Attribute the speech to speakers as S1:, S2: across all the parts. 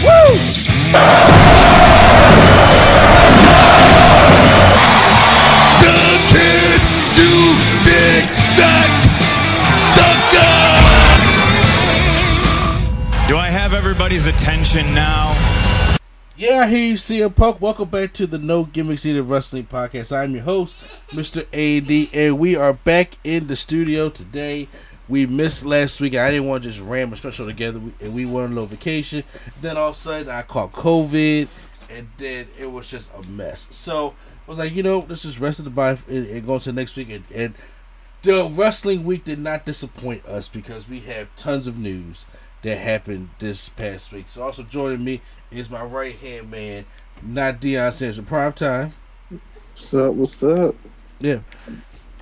S1: Do I have everybody's attention now?
S2: Yeah, here you see a Punk. Welcome back to the No Gimmicks Needed Wrestling Podcast. I'm your host, Mr. AD, and we are back in the studio today. We missed last week. I didn't want to just ram a special together, and we went on a little vacation. Then all of a sudden, I caught COVID, and then it was just a mess. So I was like, you know, let's just rest of the bye and, and go to next week. And, and the wrestling week did not disappoint us because we have tons of news that happened this past week. So also joining me is my right hand man, not Deion Sanders prime time.
S3: What's up? What's up?
S2: Yeah.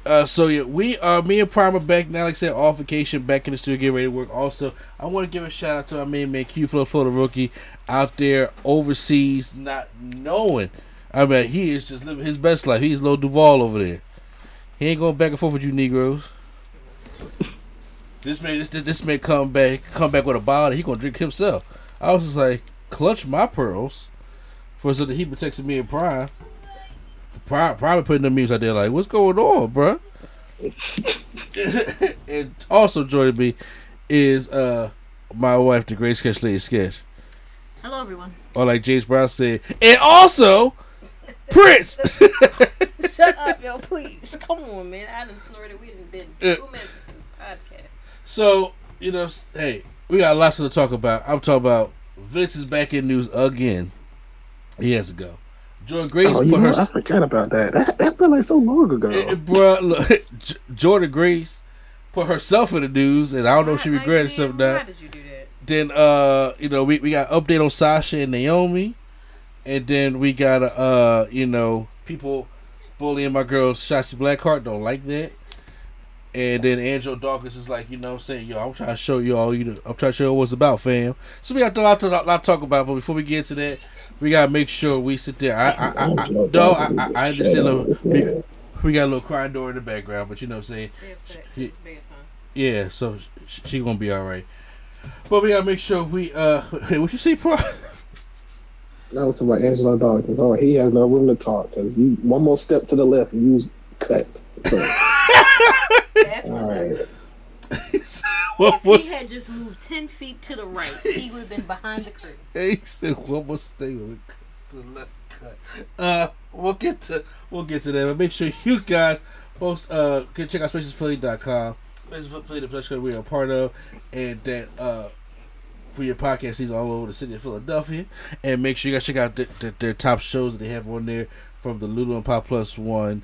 S2: Uh, so yeah, we uh me and Prime are back now. Like I said, off vacation, back in the studio, getting ready to work. Also, I want to give a shout out to my main man Q Flow for the rookie out there overseas, not knowing. I mean, he is just living his best life. He's Lil Duval over there. He ain't going back and forth with you Negroes. This may this this may come back come back with a bottle. He gonna drink himself. I was just like, clutch my pearls, for so that he protects me and Prime. Prime, Prime putting the memes out there like, what's going on, bruh? and also joining me is uh my wife, the Great Sketch Lady Sketch,
S4: Hello, everyone.
S2: or like James Brown said, and also Prince.
S4: Shut up, yo, please. Come on, man. I done snorted. We done did
S2: Yeah.
S4: two minutes into this podcast.
S2: So, you know, hey, we got lots to talk about. I'm talking about Vince is back in news again. He has to go. Jordynne Grace
S3: Oh,
S2: put
S3: know,
S2: her.
S3: I forgot about that. That, that felt like so long ago.
S2: Eh, Bruh, look, J- Jordynne Grace put herself in the news, and I don't know if she
S4: Why- why
S2: regretted
S4: you-
S2: something
S4: Why
S2: that.
S4: did you do that?
S2: Then, uh, you know, we, we got update on Sasha and Naomi, and then we got, uh, you know, people bullying my girl Shotzi Blackheart. Don't like that. And then Angelo Dawkins is like, you know, what I'm saying, yo, I'm trying to show you all, you know, I'm trying to show you what's about, fam. So we got a lot to, lot to talk about, but before we get to that, we gotta make sure we sit there. I, I, I, I no, I, I, I understand. Look, we, we got a little crying door in the background, but you know what I'm saying.
S4: They upset.
S2: He-
S4: It's bedtime.
S2: Yeah, so sh- she gonna be all right. But we gotta make sure we uh, hey, what you see, pro?
S3: That was about Angelo Dawkins. Oh, he has no room to talk because you one more step to the left and you was cut. So,
S4: Absolutely.
S3: all right.
S2: what
S4: If
S2: was?
S4: he had just moved 10 feet to the right, he would have been behind the curtain.
S2: He said one more statement to let cut. Uh, we'll get to we'll get to that. But make sure you guys post uh can check out spacesphilly.com. Spaces Philly, the production we are a part of, and that uh for your podcast season all over the city of Philadelphia. And make sure you guys check out their, their, their top shows that they have on there from the Lulu and Pop Plus one,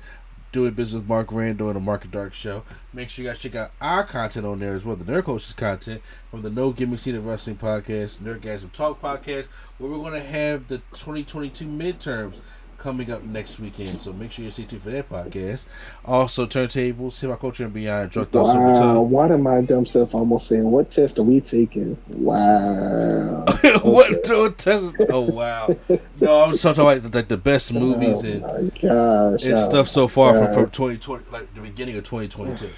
S2: Doing Business with Mark Randall and the Market Dark Show. Make sure you guys check out our content on there as well, the Nerd Coaches content from the No Gimmicks Needed Wrestling Podcast, Nerdgasm Talk Podcast, where we're going to have the 2022 midterms coming up next weekend. So make sure you stay tuned for that podcast. Also, Turntables, Hip Hop Culture and Beyond, Drunk Thoughts
S3: Wow, why did my dumb self almost saying, what test are we taking? Wow.
S2: what test? Oh wow! No, I'm talking about like the best movies
S3: oh
S2: and,
S3: gosh.
S2: and
S3: oh
S2: stuff so far from, from 2020, like the beginning of 2022.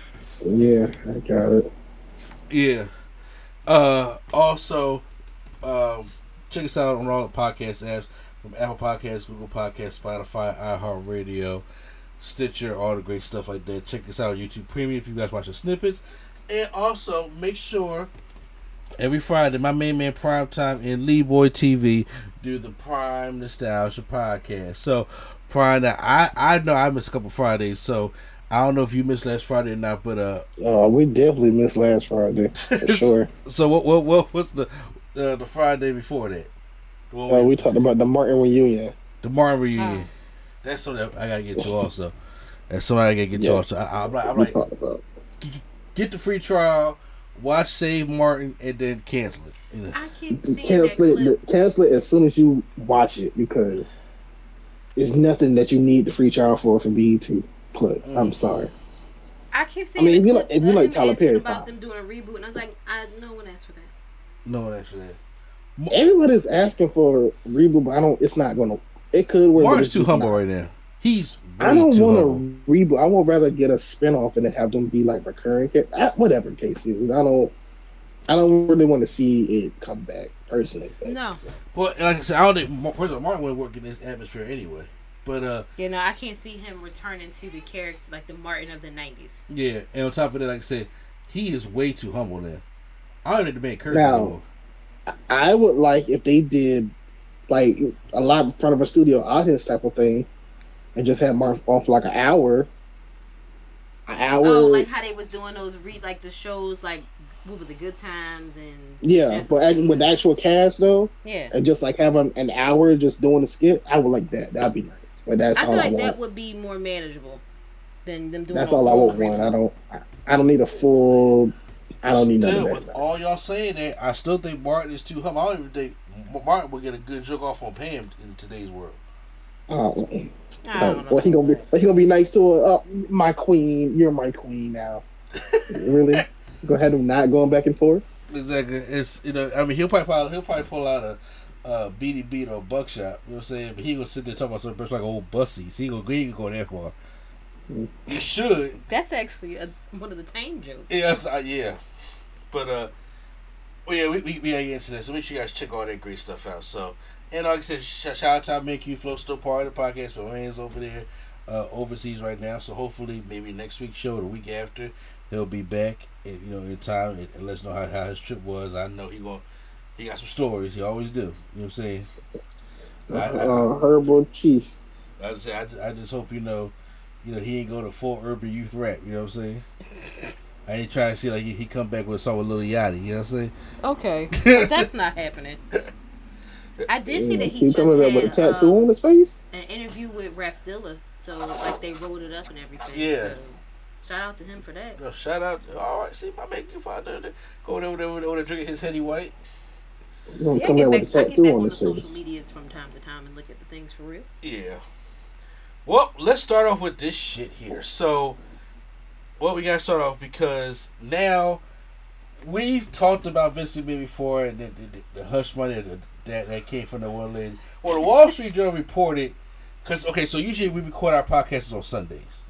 S3: Yeah, I got it.
S2: Yeah. Uh. Also, um, check us out on all the podcast apps from Apple Podcasts, Google Podcasts, Spotify, iHeartRadio, Stitcher, all the great stuff like that. Check us out on YouTube Premium if you guys watch the snippets, and also make sure Every Friday, my main man Prime Time and Lee Boy TV do the Prime Nostalgia podcast. So, Prime, now, I I know I missed a couple Fridays, so I don't know if you missed last Friday or not, but uh,
S3: Uh, we definitely missed last Friday for sure.
S2: so what what what what's the uh, the Friday before that? The one
S3: Uh,
S2: we-
S3: we talked about the Martin reunion.
S2: the Martin reunion. That's something that I gotta get to also. That's something I gotta get to
S3: Yeah.
S2: also. I, I'm like, I'm like,
S3: talked about.
S2: get the free trial, watch Save Martin, and then cancel it. You know?
S4: I keep
S3: Cancel it,
S4: clip.
S3: cancel it as soon as you watch it because it's nothing that you need the free trial for from BET Plus. I'm
S2: Mm.
S3: sorry.
S4: I keep seeing.
S3: I mean, if you like- if you
S4: of
S3: like
S4: him
S3: Tyler Perry,
S4: about
S3: fine.
S4: them doing a reboot, and I was like, I no one asked for that.
S2: No, actually,
S3: Everybody's asking for a reboot, but I don't. It's not gonna. It could work. but
S2: Martin's too humble
S3: not.
S2: right now. He's way
S3: I don't
S2: too
S3: want
S2: humble.
S3: to reboot. I would rather get a spinoff and then have them be like recurring. Ca- I- Whatever the case is, I don't. I don't really want to see it come back personally. but-
S4: No,
S2: Well, like I said, I don't think Mar- President Martin would work in this atmosphere anyway. But uh,
S4: you know, I can't see him returning to the character like the Martin of the '90s.
S2: yeah, and on top of that, like I said, he is way too humble now. I don't need the man curse
S3: Now-
S2: anymore.
S3: I would like if they did like a live in front of a studio audience type of thing, and just have Mark on for like an hour. An oh, hour.
S4: Oh, like how they was doing those re like the shows like what was it, Good Times and
S3: yeah, but with the actual cast though,
S4: yeah.
S3: and just like have an, an hour just doing the skit, I would like that. That'd be nice. But that's
S4: I
S3: all
S4: feel
S3: I
S4: like
S3: want.
S4: that would be more manageable than them doing.
S3: That's
S4: a
S3: all I
S4: whole
S3: want. I don't. I, I don't need a full. I don't need none
S2: Still,
S3: of
S2: with
S3: that.
S2: all y'all saying that, I still think Martin is too humble. I don't even think Martin would get a good joke off on Pam in today's world.
S3: Oh,
S4: I
S3: oh,
S4: don't know.
S3: well, he gonna be. Well, he gonna be nice to her. Oh, my queen, you're my queen now. really? He's gonna have them not going back and forth.
S2: Exactly. It's you know, I mean, he'll probably pull out, he'll probably pull out a. Uh, BD beat or a buckshot, you know what I'm saying? But he gonna sit there talking about some something like old bussies. He gonna he gonna go that far. You should,
S4: That's actually a, one of the tame jokes.
S2: Yes, uh, yeah. But uh well yeah, we we, we gotta get into this. So make sure you guys check all that great stuff out. So and like I said, sh- shout out to Make You Flow, still part of the podcast, but my man's over there uh overseas right now. So hopefully maybe next week's show, the week after, he'll be back and you know in time and, and let us know how, how his trip was. I know he going he got some stories, he always do. You know what I'm saying? I, I,
S3: Uh, Herbal Chief.
S2: I just say I I just hope you know, you know he ain't go to full urban youth rap. You know what I'm saying? I ain't trying to see like he, he come back with a song with Lil Yachty. You know what I'm saying?
S4: Okay, but that's not happening. I did see that he
S3: He
S4: just
S3: coming back with a tattoo
S4: um,
S3: on his face.
S4: an interview with Rapzilla, so like they wrote it up and everything.
S2: Yeah.
S4: So, shout out to him for that.
S2: No, shout out. All right, see my man Q out there, there. going over there, over there, over there drinking his Henny White.
S3: He gonna
S4: Yeah,
S3: come
S4: get
S3: back
S4: back,
S3: with a
S4: I get
S3: tattoo
S4: back
S3: on
S4: on the social
S3: face.
S4: medias from time to time and look at the things for real.
S2: Yeah. Well, let's start off with this shit here. So, well, we gotta start off because now we've talked about Vince McMahon before and the, the, the hush money that, that that came from the one lady. Well, the Wall Street Journal reported because okay, so usually we record our podcasts on Sundays.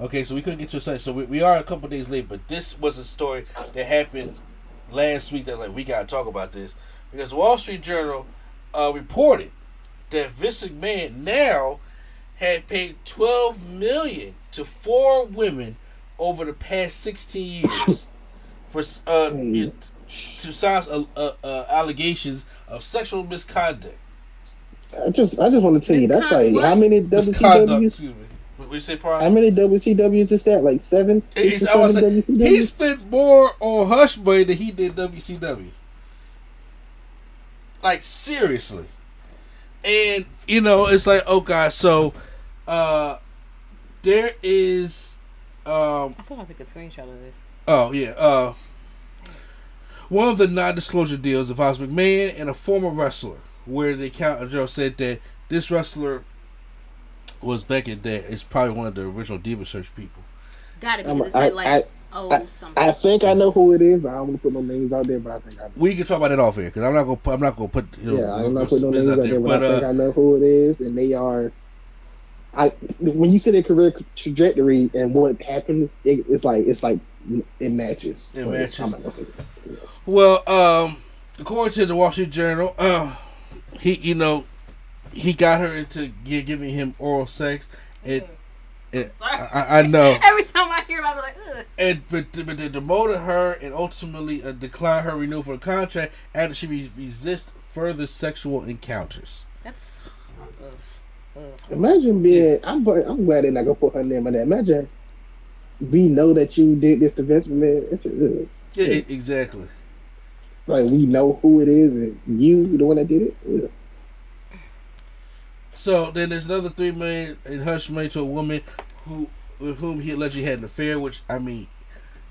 S2: Okay, so we couldn't get to a Sunday, so we, we are a couple days late. But this was a story that happened last week. That like we gotta talk about this because the Wall Street Journal uh, reported that Vince McMahon now had paid 12 million to four women over the past 16 years for uh, to sign uh, uh, uh, allegations of sexual misconduct.
S3: I just, I just want to tell you, that's like how many. WCWs?
S2: Excuse me. What you say,
S3: How many WCWs is that? Like seven, six or
S2: I was
S3: seven
S2: saying, he spent more on Hush Money than he did WCW. Like seriously, and you know it's like oh god, so uh, there is um
S4: I thought I took a screenshot of this.
S2: Oh yeah. Uh, one of the non-disclosure deals involves McMahon and a former wrestler, where the account general said that this wrestler was back in day. It's probably one of the original Diva Search people.
S4: Got it
S3: I'm- I-
S4: like
S3: I-
S4: oh
S3: I- I think I know who it is, but I don't want to put no names out there. But I think I know.
S2: We can talk about that off here because I'm not gonna. Put, I'm not gonna put. You know,
S3: Yeah, I'm not putting no names out there, but,
S2: But
S3: I think
S2: uh,
S3: I know who it is, and they are. I when you see their career trajectory and what happens, it, it's like it's like it matches.
S2: It matches.
S3: I'm not gonna say-
S2: well, um, according to the Wall Street Journal, uh, he, you know, he got her into giving him oral sex, and And
S4: Sorry.
S2: I, I know.
S4: Every time I hear about it, I'm like, ugh.
S2: And but but they demoted her and ultimately uh, declined her renewal for the contract after she re- resist further sexual encounters.
S4: That's.
S3: Imagine being. I'm. I'm glad they're not gonna put her name on that. Imagine. We know that you did this to Vince McMahon. It's just, ugh.
S2: Yeah, e- exactly.
S3: like we know who it is, and you the one that did it. Ugh.
S2: So then there's another three million in hush money to a woman who with whom he allegedly had an affair. Which I mean,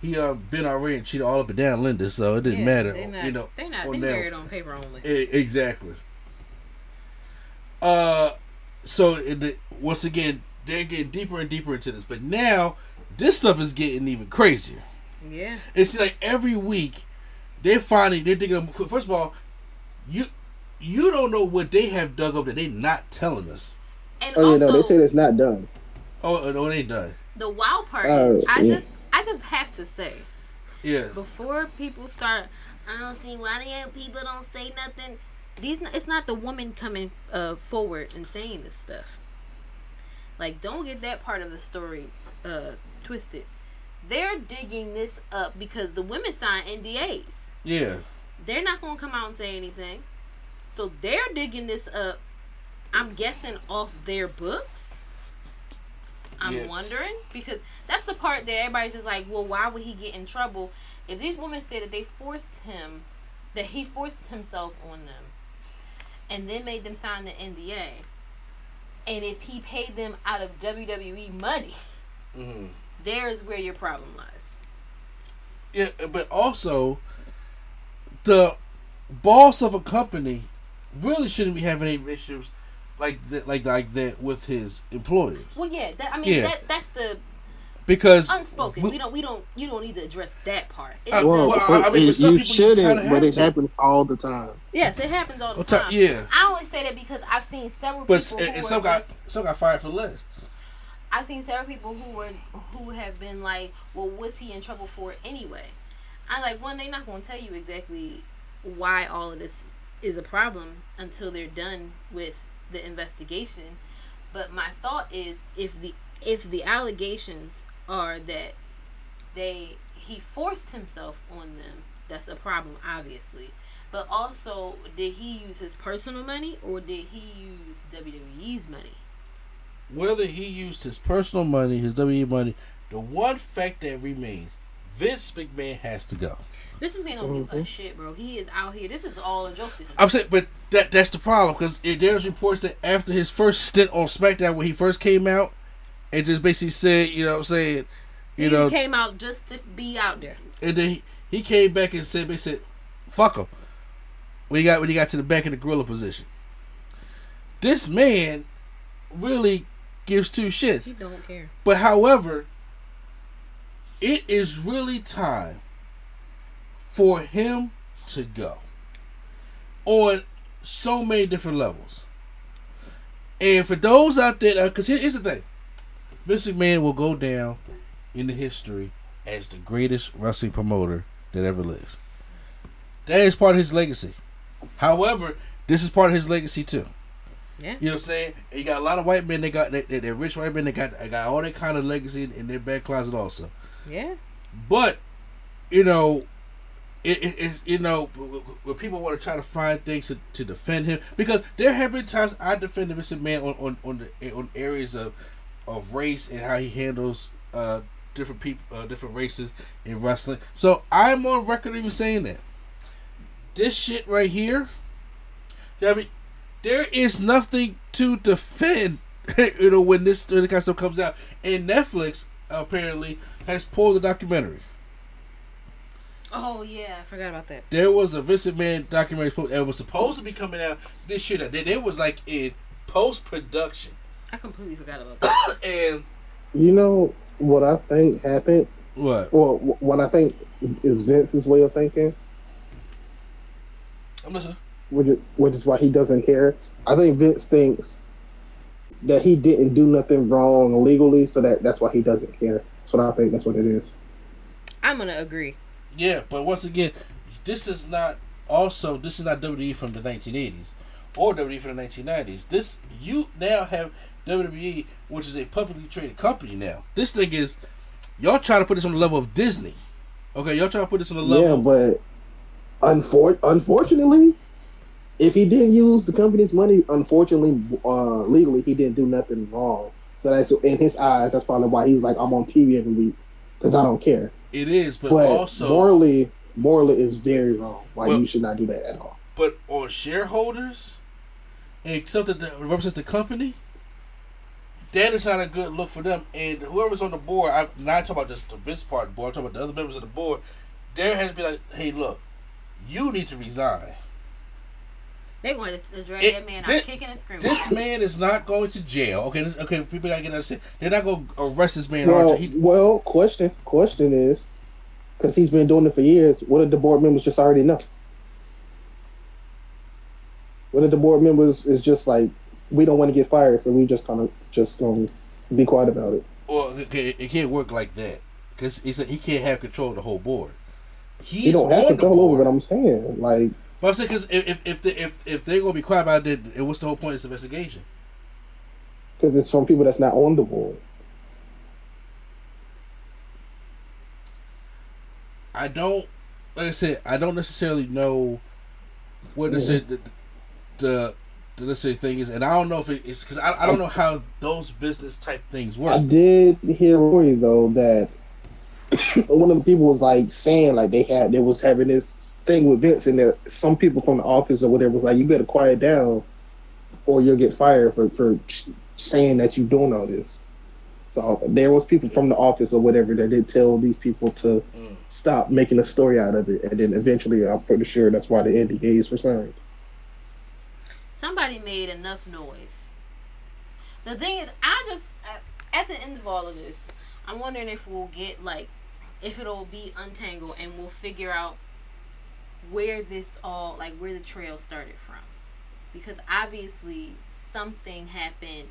S2: he um been already and cheated all up and down Linda, so it didn't
S4: Yeah,
S2: matter.
S4: They're not,
S2: you know,
S4: they're not. They're married on paper only.
S2: E- exactly. Uh, so in the, once again, they're getting deeper and deeper into this, but now this stuff is getting even crazier.
S4: Yeah.
S2: It's like every week they're finding they're digging. up- First of all, you you don't know what they have dug up that they're not telling us.
S4: And
S3: Oh yeah,
S4: also,
S3: no, they say it's not done.
S2: Oh, oh no, it ain't done.
S4: the wild part
S3: Oh,
S4: is, I
S3: yeah.
S4: just, I just have to say,
S2: Yeah,
S4: before people start, I don't see why the people don't say nothing. These, it's not the woman coming uh, forward and saying this stuff. Like, don't get that part of the story uh, twisted. They're digging this up because the women signed NDAs.
S2: yeah.
S4: They're not gonna come out and say anything. So they're digging this up. I'm guessing off their books. I'm
S2: Yeah.
S4: wondering because that's the part that everybody's just like, well, why would he get in trouble? If these women say that they forced him, that he forced himself on them, and then made them sign the NDA, and if he paid them out of WWE money,
S2: hmm
S4: there is where your problem lies.
S2: Yeah, but also the boss of a company really shouldn't be having any issues like that, like like that with his employers
S4: Well, yeah, that, I mean
S2: Yeah.
S4: that that's the
S2: because
S4: unspoken.
S2: we-
S4: We, don't. We don't. You don't need to address that part. It's
S2: Uh,
S4: the-
S2: well, I- I mean, for
S3: it-
S2: some
S3: you
S2: people,
S3: shouldn't,
S2: kinda
S3: but it
S2: to.
S3: happens all the time.
S4: yes, it happens all the
S2: Well, ta-
S4: time.
S2: yeah.
S4: I only say that because I've seen several
S2: but
S4: people.
S2: and,
S4: who
S2: and some got
S4: just-
S2: some got fired for less
S4: I've seen several people who were who have been like, "Well, was he in trouble for anyway?" I like one. They're not going to tell you exactly why all of this is a problem until they're done with the investigation. But my thought is, if the if the allegations are that they he forced himself on them, that's a problem, obviously. But also, did he use his personal money or did he use WWE's money?
S2: whether he used his personal money his WWE money the one fact that remains Vince McMahon has to go
S4: This man don't give a mm-hmm. shit, bro. He is out here. This is all a joke to him.
S2: I'm saying but that that's the problem because there's reports that after his first stint on SmackDown when he first came out and just basically said you know what I'm saying you
S4: he
S2: know
S4: came out just to be out there.
S2: And then he, he came back and said, they said, fuck him. When he got when he got to the back in the gorilla position. This man really gives two shits.
S4: He don't care.
S2: But however, it is really time for him to go. On so many different levels. And for those out there, because here's the thing Vince McMahon will go down in the history as the greatest wrestling promoter that ever lived. That is part of his legacy. However, this is part of his legacy too.
S4: Yeah.
S2: You know what I'm saying? And you got a lot of white men. They got they, they're rich white men. They got they got all that kind of legacy in, in their back closet also.
S4: Yeah.
S2: But you know, it, it, it's you know when people want to try to find things to, to defend him because there have been times I defended Mr. Man on on on, the, on areas of of race and how he handles uh different people uh, different races in wrestling. So I'm on record even saying that this shit right here. I mean, there is nothing to defend. you know when this when the kind of stuff comes out, and Netflix apparently has pulled the documentary.
S4: Oh yeah, I forgot about that.
S2: There was a Vince McMahon documentary that was supposed to be coming out this year. That it was like in post production,
S4: I completely forgot about that.
S2: and
S3: You know what I think happened,
S2: what?
S3: or what I think is Vince's way of thinking,
S2: I'm listening.
S3: which is, which is why he doesn't care. I think Vince thinks that he didn't do nothing wrong legally, so that that's why he doesn't care. So I think that's what it is.
S4: I'm gonna agree.
S2: Yeah, but once again, this is not also this is not WWE from the 1980s or WWE from the 1990s. This you now have WWE, which is a publicly traded company now. This thing is, y'all trying to put this on the level of Disney. Okay, y'all trying to put this on the level.
S3: Yeah, but unfor- unfortunately, if he didn't use the company's money, unfortunately, uh, legally, he didn't do nothing wrong. So that's in his eyes. That's probably why he's like, I'm on TV every week because I don't care.
S2: it is, but,
S3: But
S2: also,
S3: morally, morally is very wrong. Why you should not do that at all.
S2: but on shareholders something that represents the company, that is not a good look for them. And whoever's on the board, I'm not talking about just the Vince part of the board. I'm talking about the other members of the board. There has been like, hey, look, you need to resign.
S4: They going to drag
S2: It-
S4: that man
S2: thi-
S4: out kicking and screaming.
S2: This man is not going to jail. Okay, this- okay, people gotta get understand. They're not going to arrest this man.
S3: Well,
S2: He-
S3: well, question, question is, because he's been doing it for years. What did the board members just already know? What did the board members is just like, we don't want to get fired, so we just kind of just gonna be quiet about it.
S2: Well, it can't work like that because he said he can't have control of the whole board. He's
S3: He don't have control over what I'm saying. Like,
S2: But I'm saying because if if if, they, if if they're gonna be quiet about it, then what's the whole point of this investigation?
S3: because it's from people that's not on the board.
S2: I don't, like I said, I don't necessarily know what
S3: Mm-hmm.
S2: the the, the the necessary thing is, and I don't know if it is because I, I don't know how those business type things work.
S3: I did hear a story though that one of the people was like saying like they had they was having this thing with Vince and that some people from the office or whatever was like you better quiet down or you'll get fired for for saying that you're doing all this. So there was people from the office or whatever that did tell these people to
S2: Mm.
S3: stop making a story out of it, and then eventually I'm pretty sure that's why the NDAs were signed.
S4: Somebody made enough noise. The thing is, I just at the end of all of this, I'm wondering if we'll get like, if it'll be untangled and we'll figure out where this all like where the trail started from, because obviously something happened.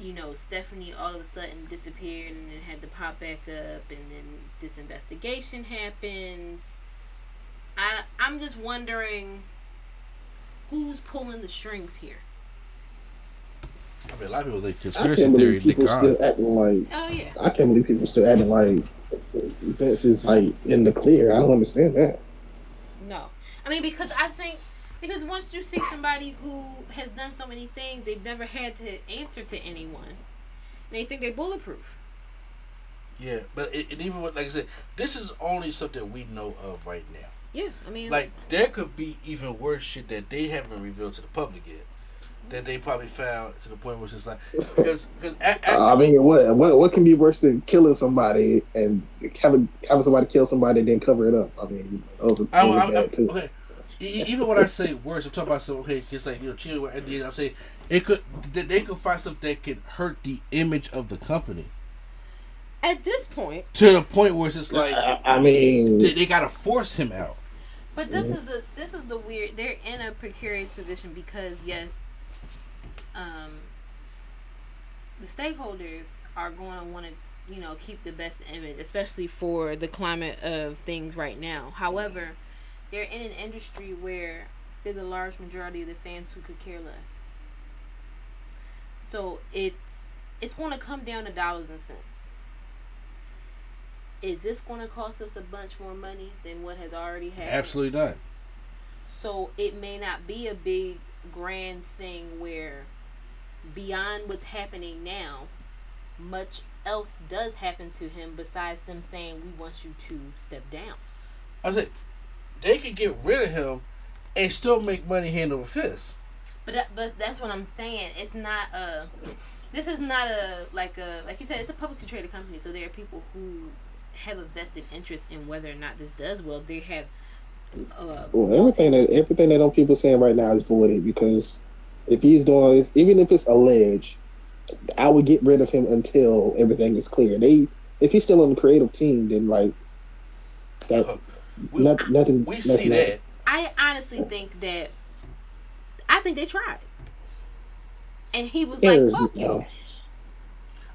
S4: You know, Stephanie all of a sudden disappeared and then had to pop back up, and then this investigation happens. I I'm just wondering who's pulling the strings here.
S2: I mean, a lot of people think
S3: I
S2: conspiracy
S3: can't
S2: theory.
S3: believe
S2: Nick
S3: people still acting like
S4: Oh yeah.
S3: I can't believe people still acting like Vince is like in the clear. I don't understand that.
S4: No. I mean because I think because once you see somebody who has done so many things, they've never had to answer to anyone. And they think they're bulletproof.
S2: Yeah, but it, and even with, like I said, this is only something we know of right now.
S4: Yeah. I mean
S2: Like there could be even worse shit that they haven't revealed to the public yet. That they probably found to the point where it's just like because because
S3: I mean, what what what can be worse than killing somebody and having having somebody kill somebody and then cover it up? I mean, those are,
S2: I,
S3: are
S2: I, I,
S3: bad too.
S2: okay. E- Even when I say worse, I'm talking about some okay, it's like you know, cheating with NDA. I'm saying it could they, they could find stuff that could hurt the image of the company
S4: at this point,
S2: to the point where it's just like
S3: I, I mean,
S2: they, they gotta force him out.
S4: But this is the this is the weird. They're in a precarious position because yes, um, the stakeholders are going to want to you know keep the best image, especially for the climate of things right now. However, they're in an industry where there's a large majority of the fans who could care less. So it's it's going to come down to dollars and cents. Is this going to cost us a bunch more money than what has already happened?
S2: Absolutely not.
S4: So it may not be a big grand thing where beyond what's happening now, much else does happen to him besides them saying we want you to step down.
S2: I like, they could get rid of him and still make money hand over fist.
S4: But that, but that's what I'm saying. It's not a. This is not a like a like you said. It's a publicly traded company, so there are people who have a vested interest in whether or not this does well. They have. Uh,
S3: well, everything that everything that them people saying right now is voided because if he's doing this, even if it's alleged, I would get rid of him until everything is clear. They if he's still on the creative team, then like that,
S2: We,
S3: nothing, nothing.
S2: we
S3: nothing
S2: see that.
S4: I honestly think that I think they tried, and he was like,
S3: There's
S4: "Fuck you."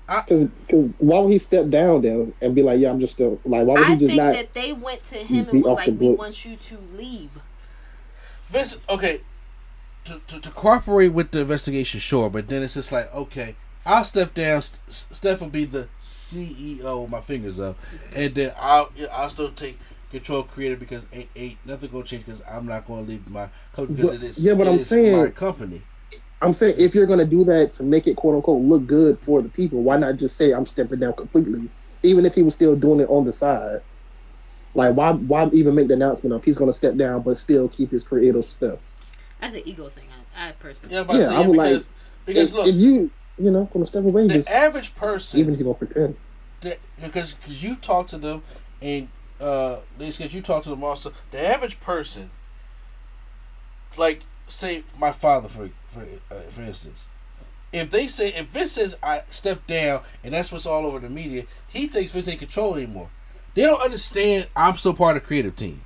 S3: No. Because why would he step down then and be like, yeah, I'm just still like, why would
S4: I
S3: he just
S4: think
S3: not?
S4: that they went to him
S3: be
S4: and was
S3: off
S4: like,
S3: the
S4: "We
S3: books?
S4: want you to leave."
S2: Vince, okay, to, to, to cooperate with the investigation, sure, but then it's just like, okay, I'll step down. S- S- Steph will be the CEO. My fingers up, and then I'll I'll still take control creative because ain't, ain't nothing gonna change because I'm not gonna leave my company because
S3: But-
S2: it is
S3: yeah, but
S2: it
S3: I'm
S2: is
S3: saying-
S2: my company.
S3: I'm saying if you're gonna do that to make it quote unquote look good for the people, why not just say I'm stepping down completely, even if he was still doing it on the side? Like why why even make the announcement of he's gonna step down but still keep his creative stuff?
S4: That's an ego thing. I, I personally.
S2: Yeah, but
S3: Yeah,
S2: I
S3: I
S2: say,
S3: would
S2: because
S3: like-
S2: because
S3: if,
S2: look,
S3: if you you know gonna step away,
S2: the
S3: just
S2: average person
S3: even if you gonna pretend.
S2: that, because because you talk to them and uh because you talk to them also the average person like say my father for for uh, for instance if they say if Vince says I step down and that's what's all over the media he thinks Vince ain't control anymore they don't understand I'm still part of the creative team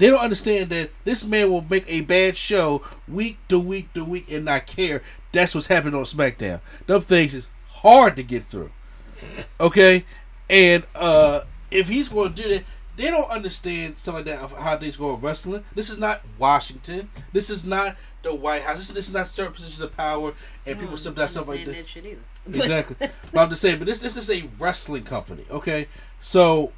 S2: they don't understand that this man will make a bad show week to week to week and not care. That's what's happening on SmackDown. Them things is hard to get through. Okay? And uh if he's going to do that, they don't understand some of that of how things go in wrestling. This is not Washington. This is not the White House. This, this is not certain positions of power and people step down stuff like that.
S4: that shit either.
S2: Exactly. but I'm just saying, but this this is a wrestling company, okay? So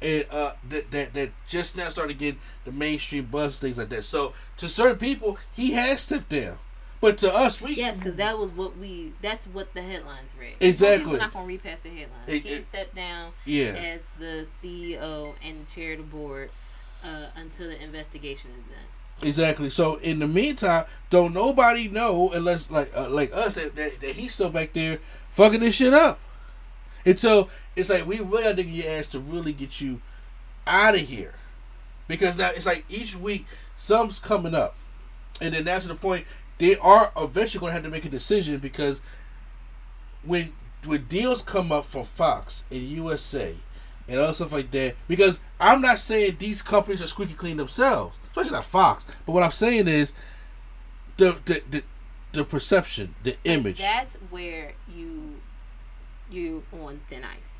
S2: and uh that that that just now started getting the mainstream buzz things like that. So to certain people, he has stepped down. But to us, we
S4: Yes, because that was what we. That's what the headlines read.
S2: Exactly.
S4: We're not gonna read past the headlines.
S2: It-
S4: he
S2: it-
S4: stepped down
S2: Yeah.
S4: as the CEO and chair of the board uh, until the investigation is done.
S2: Exactly. So in the meantime, don't nobody know unless like uh, like us that, that, that he's still back there fucking this shit up. And so it's like we really digging your ass to really get you out of here, because now it's like each week some's coming up, and then that's the point they are eventually going to have to make a decision because when when deals come up for Fox and USA and other stuff like that, because I'm not saying these companies are squeaky clean themselves, especially not Fox. But what I'm saying is the the the, the perception, the image.
S4: That's where you you on thin ice.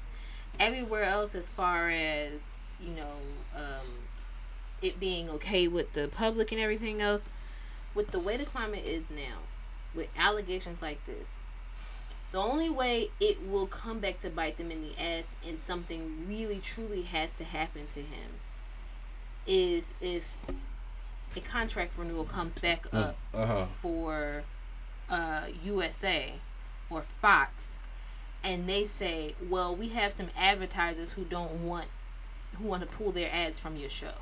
S4: Everywhere else, as far as you know, um, it being okay with the public and everything else, with the way the climate is now, with allegations like this, the only way it will come back to bite them in the ass and something really truly has to happen to him is if a contract renewal comes back up
S2: uh-huh.
S4: for uh, USA or Fox, and they say, "Well, we have some advertisers who don't want who want to pull their ads from your show."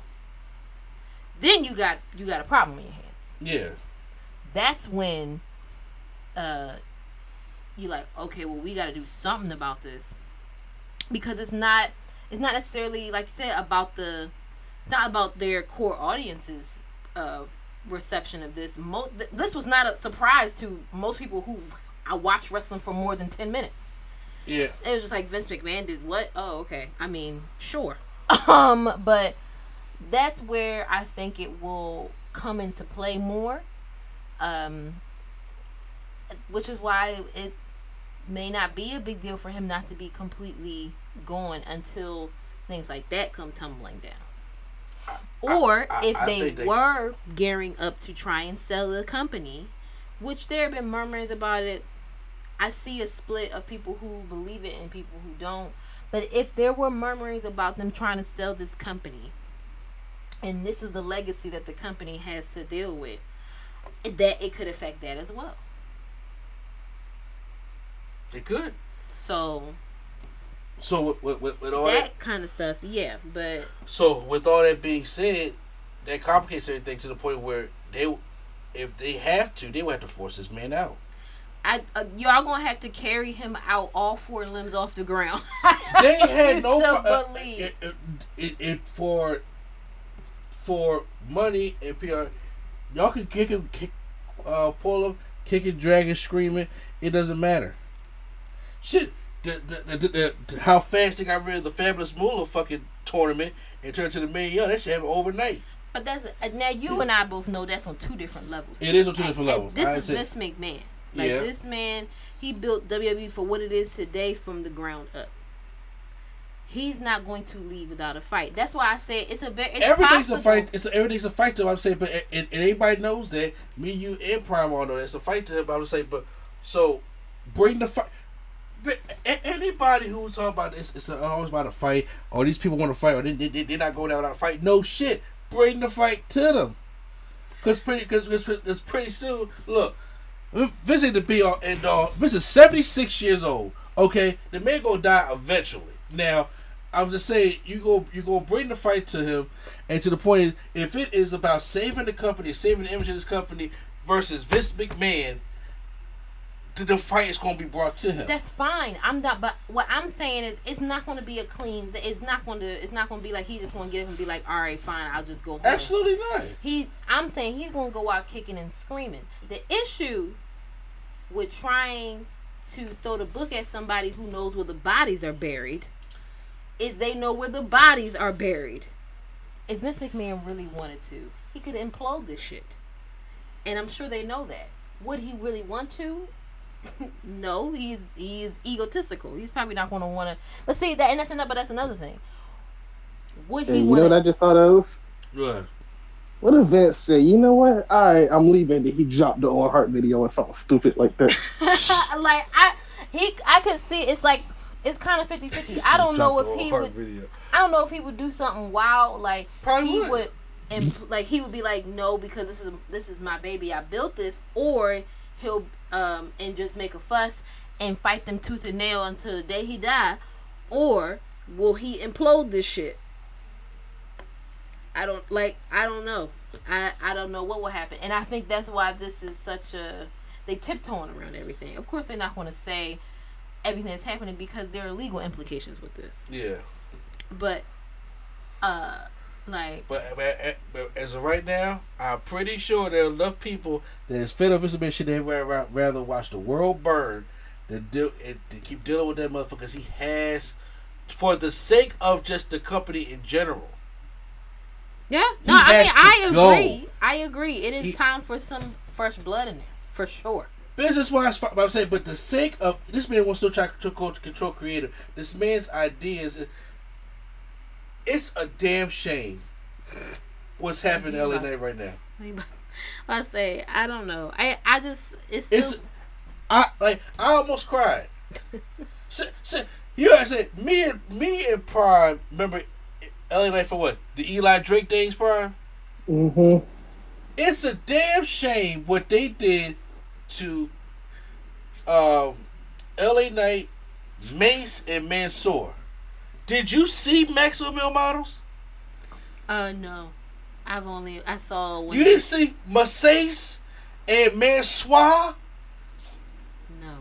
S4: Then you got you got a problem in your
S2: Yeah.
S4: That's when uh, you like, okay, well, we got to do something about this. Because it's not it's not necessarily like you said about the it's not about their core audiences uh reception of this. Mo- th- this was not a surprise to most people who I watched wrestling for more than 10 minutes.
S2: Yeah.
S4: it was just like Vince McMahon did what? Oh okay. I mean sure. Um but that's where I think it will come into play more um which is why it may not be a big deal for him not to be completely gone until things like that come tumbling down. Or
S2: I-
S4: if
S2: I
S4: they,
S2: they-
S4: were gearing up to try and sell the company, which there have been murmurs about it. I see a split of people who believe it and people who don't. But if there were murmurings about them trying to sell this company, and this is the legacy that the company has to deal with, that it could affect that as well.
S2: It could.
S4: So
S2: So with, with, with, with all that,
S4: that kind of stuff, yeah. But
S2: so with all that being said, that complicates everything to the point where they, if they have to, they will have to force this man out.
S4: I uh, y'all gonna have to carry him out all four limbs off the ground.
S2: They had no pro- uh, it, it, it, it for for money and PR. Y'all can kick him, kick, uh, pull him, kick it, drag it, screaming. It doesn't matter. Shit, the, the, the, the, the- how fast they got rid of the Fabulous Moolah fucking tournament and turned to the main yo, that shit happened overnight.
S4: But that's uh, now you and I both know that's on two different levels.
S2: It is on two different
S4: and
S2: levels.
S4: This
S2: I
S4: is
S2: said-
S4: Vince McMahon. Like
S2: Yeah.
S4: this man, he built WWE for what it is today from the ground up. He's not going to leave without a fight. That's why I say it's a very it's
S2: everything's
S4: possible.
S2: a fight. It's a, everything's a fight to him. I'm saying, but and, and everybody knows that. Me, you, and Prime all know that it's a fight to him. I'm saying, but so bring the fight. But anybody who's talking about this, it's always about a fight. Or these people want to fight, or they, they, they're not going down without a fight. No shit. Bring the fight to them. Cause pretty, cause, cause, cause pretty soon, look, visit the be all end all. Uh, Vince is seventy six years old. Okay, the man gonna die eventually. Now, I'm just saying you go you go bring the fight to him, and to the point is if it is about saving the company, saving the image of this company versus Vince McMahon, the, the fight is gonna be brought to him.
S4: That's fine. I'm not. But what I'm saying is, it's not going to be a clean. It's not going to. It's not going to be like he just going to get up and be like, all right, fine, I'll just go home.
S2: Absolutely not.
S4: He. I'm saying he's going to go out kicking and screaming. The issue with trying to throw the book at somebody who knows where the bodies are buried is they know where the bodies are buried. If Vince McMahon really wanted to, he could implode this shit. And I'm sure they know that. Would he really want to? no, he's he's egotistical. He's probably not going to want to. But see that, and that's another. But that's another thing. Would
S3: Hey,
S4: he
S3: you know what I just thought of?
S2: Right.
S3: What if Vince said, you know what? All right, I'm leaving. Then he dropped the on heart video or something stupid like that.
S4: like I, he, I could see. It's like it's kind of 50-50. I don't know if he would.
S5: Video.
S4: I don't know if he would do something wild. Like
S2: Probably
S4: he
S2: would.
S4: would, and like he would be like, no, because this is this is my baby. I built this, or he'll um and just make a fuss and fight them tooth and nail until the day he die, or will he implode this shit? I don't like. I don't know. I I don't know what will happen, and I think that's why this is such a they tiptoeing around everything. Of course, they're not going to say everything that's happening because there are legal implications with this.
S2: Yeah.
S4: But uh, like
S2: But, but, but as of right now, I'm pretty sure there are enough people that is fed up with this shit. They rather, rather watch the world burn than deal and to keep dealing with that motherfucker. 'cause he has, for the sake of just the company in general.
S4: yeah, no, I mean I
S2: go.
S4: agree. I agree. It is
S2: He-
S4: time for some fresh blood in there for sure.
S2: Business wise, but I'm saying, but the sake of this man wants to try to control, control creative. This man's ideas, it's a damn shame what's happening in LA Knight right now.
S4: I say I don't know. I I just it's still,
S2: It's I like I almost cried. so, so, you gotta say me and me and Prime remember LA Knight for what the Eli Drake days Prime.
S3: Mm-hmm.
S2: It's a damn shame what they did to um, LA Knight, Mace, and Mansoor. Did you see Maximum Male Models?
S4: uh no. I've only I saw one.
S2: You didn't see Masace and Mansoir
S4: no.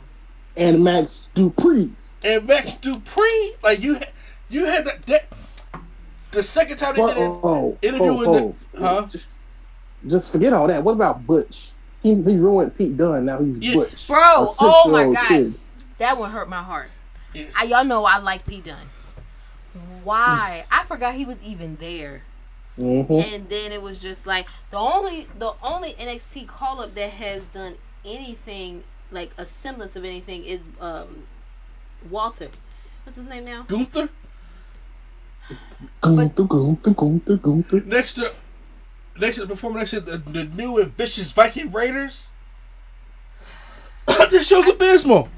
S3: And Max Dupri.
S2: and Max Dupri? Like you, you had that. that the second time they did it,
S3: oh,
S2: interview
S3: oh,
S2: with
S3: oh,
S2: the, huh?
S3: Just, just forget all that. What about Butch? He, he ruined Pete Dunne. Now he's
S2: Yeah.
S3: Butch.
S4: Bro,
S3: a
S4: oh my
S3: six-year-old
S4: God.
S3: kid.
S4: That one hurt my heart.
S2: Yeah.
S4: I, y'all know I like Pete Dunne. Why? I forgot he was even there.
S3: Mhm.
S4: And then it was just like the only the only NXT call up that has done anything like a semblance of anything is um Walter. What's his name now?
S2: Gunther
S3: Gunther, Gunther, Gunther, Gunther.
S2: next to next to the performer next to the, the new and vicious Viking Raiders. this show's abysmal.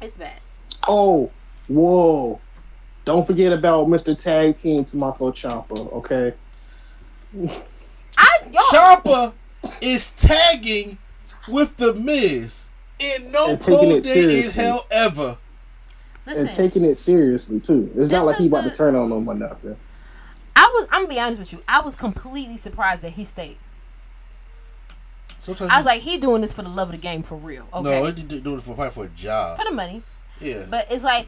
S4: It's bad.
S3: Oh, whoa. Don't forget about Mr. Tag Team Tommaso Ciampa, okay?
S4: I yo
S2: is tagging with the Miz in no cold
S3: it
S2: day in hell ever.
S4: listen.
S3: And taking it seriously, too. It's not like he about
S4: the-
S3: to turn on them or nothing.
S4: I was I'm gonna be honest with you. I was completely surprised that he stayed.
S2: Sometimes
S4: I was like, he doing this for the love of the game for real. Okay.
S2: no, he did do it for probably for a job.
S4: for the money.
S2: Yeah,
S4: But it's like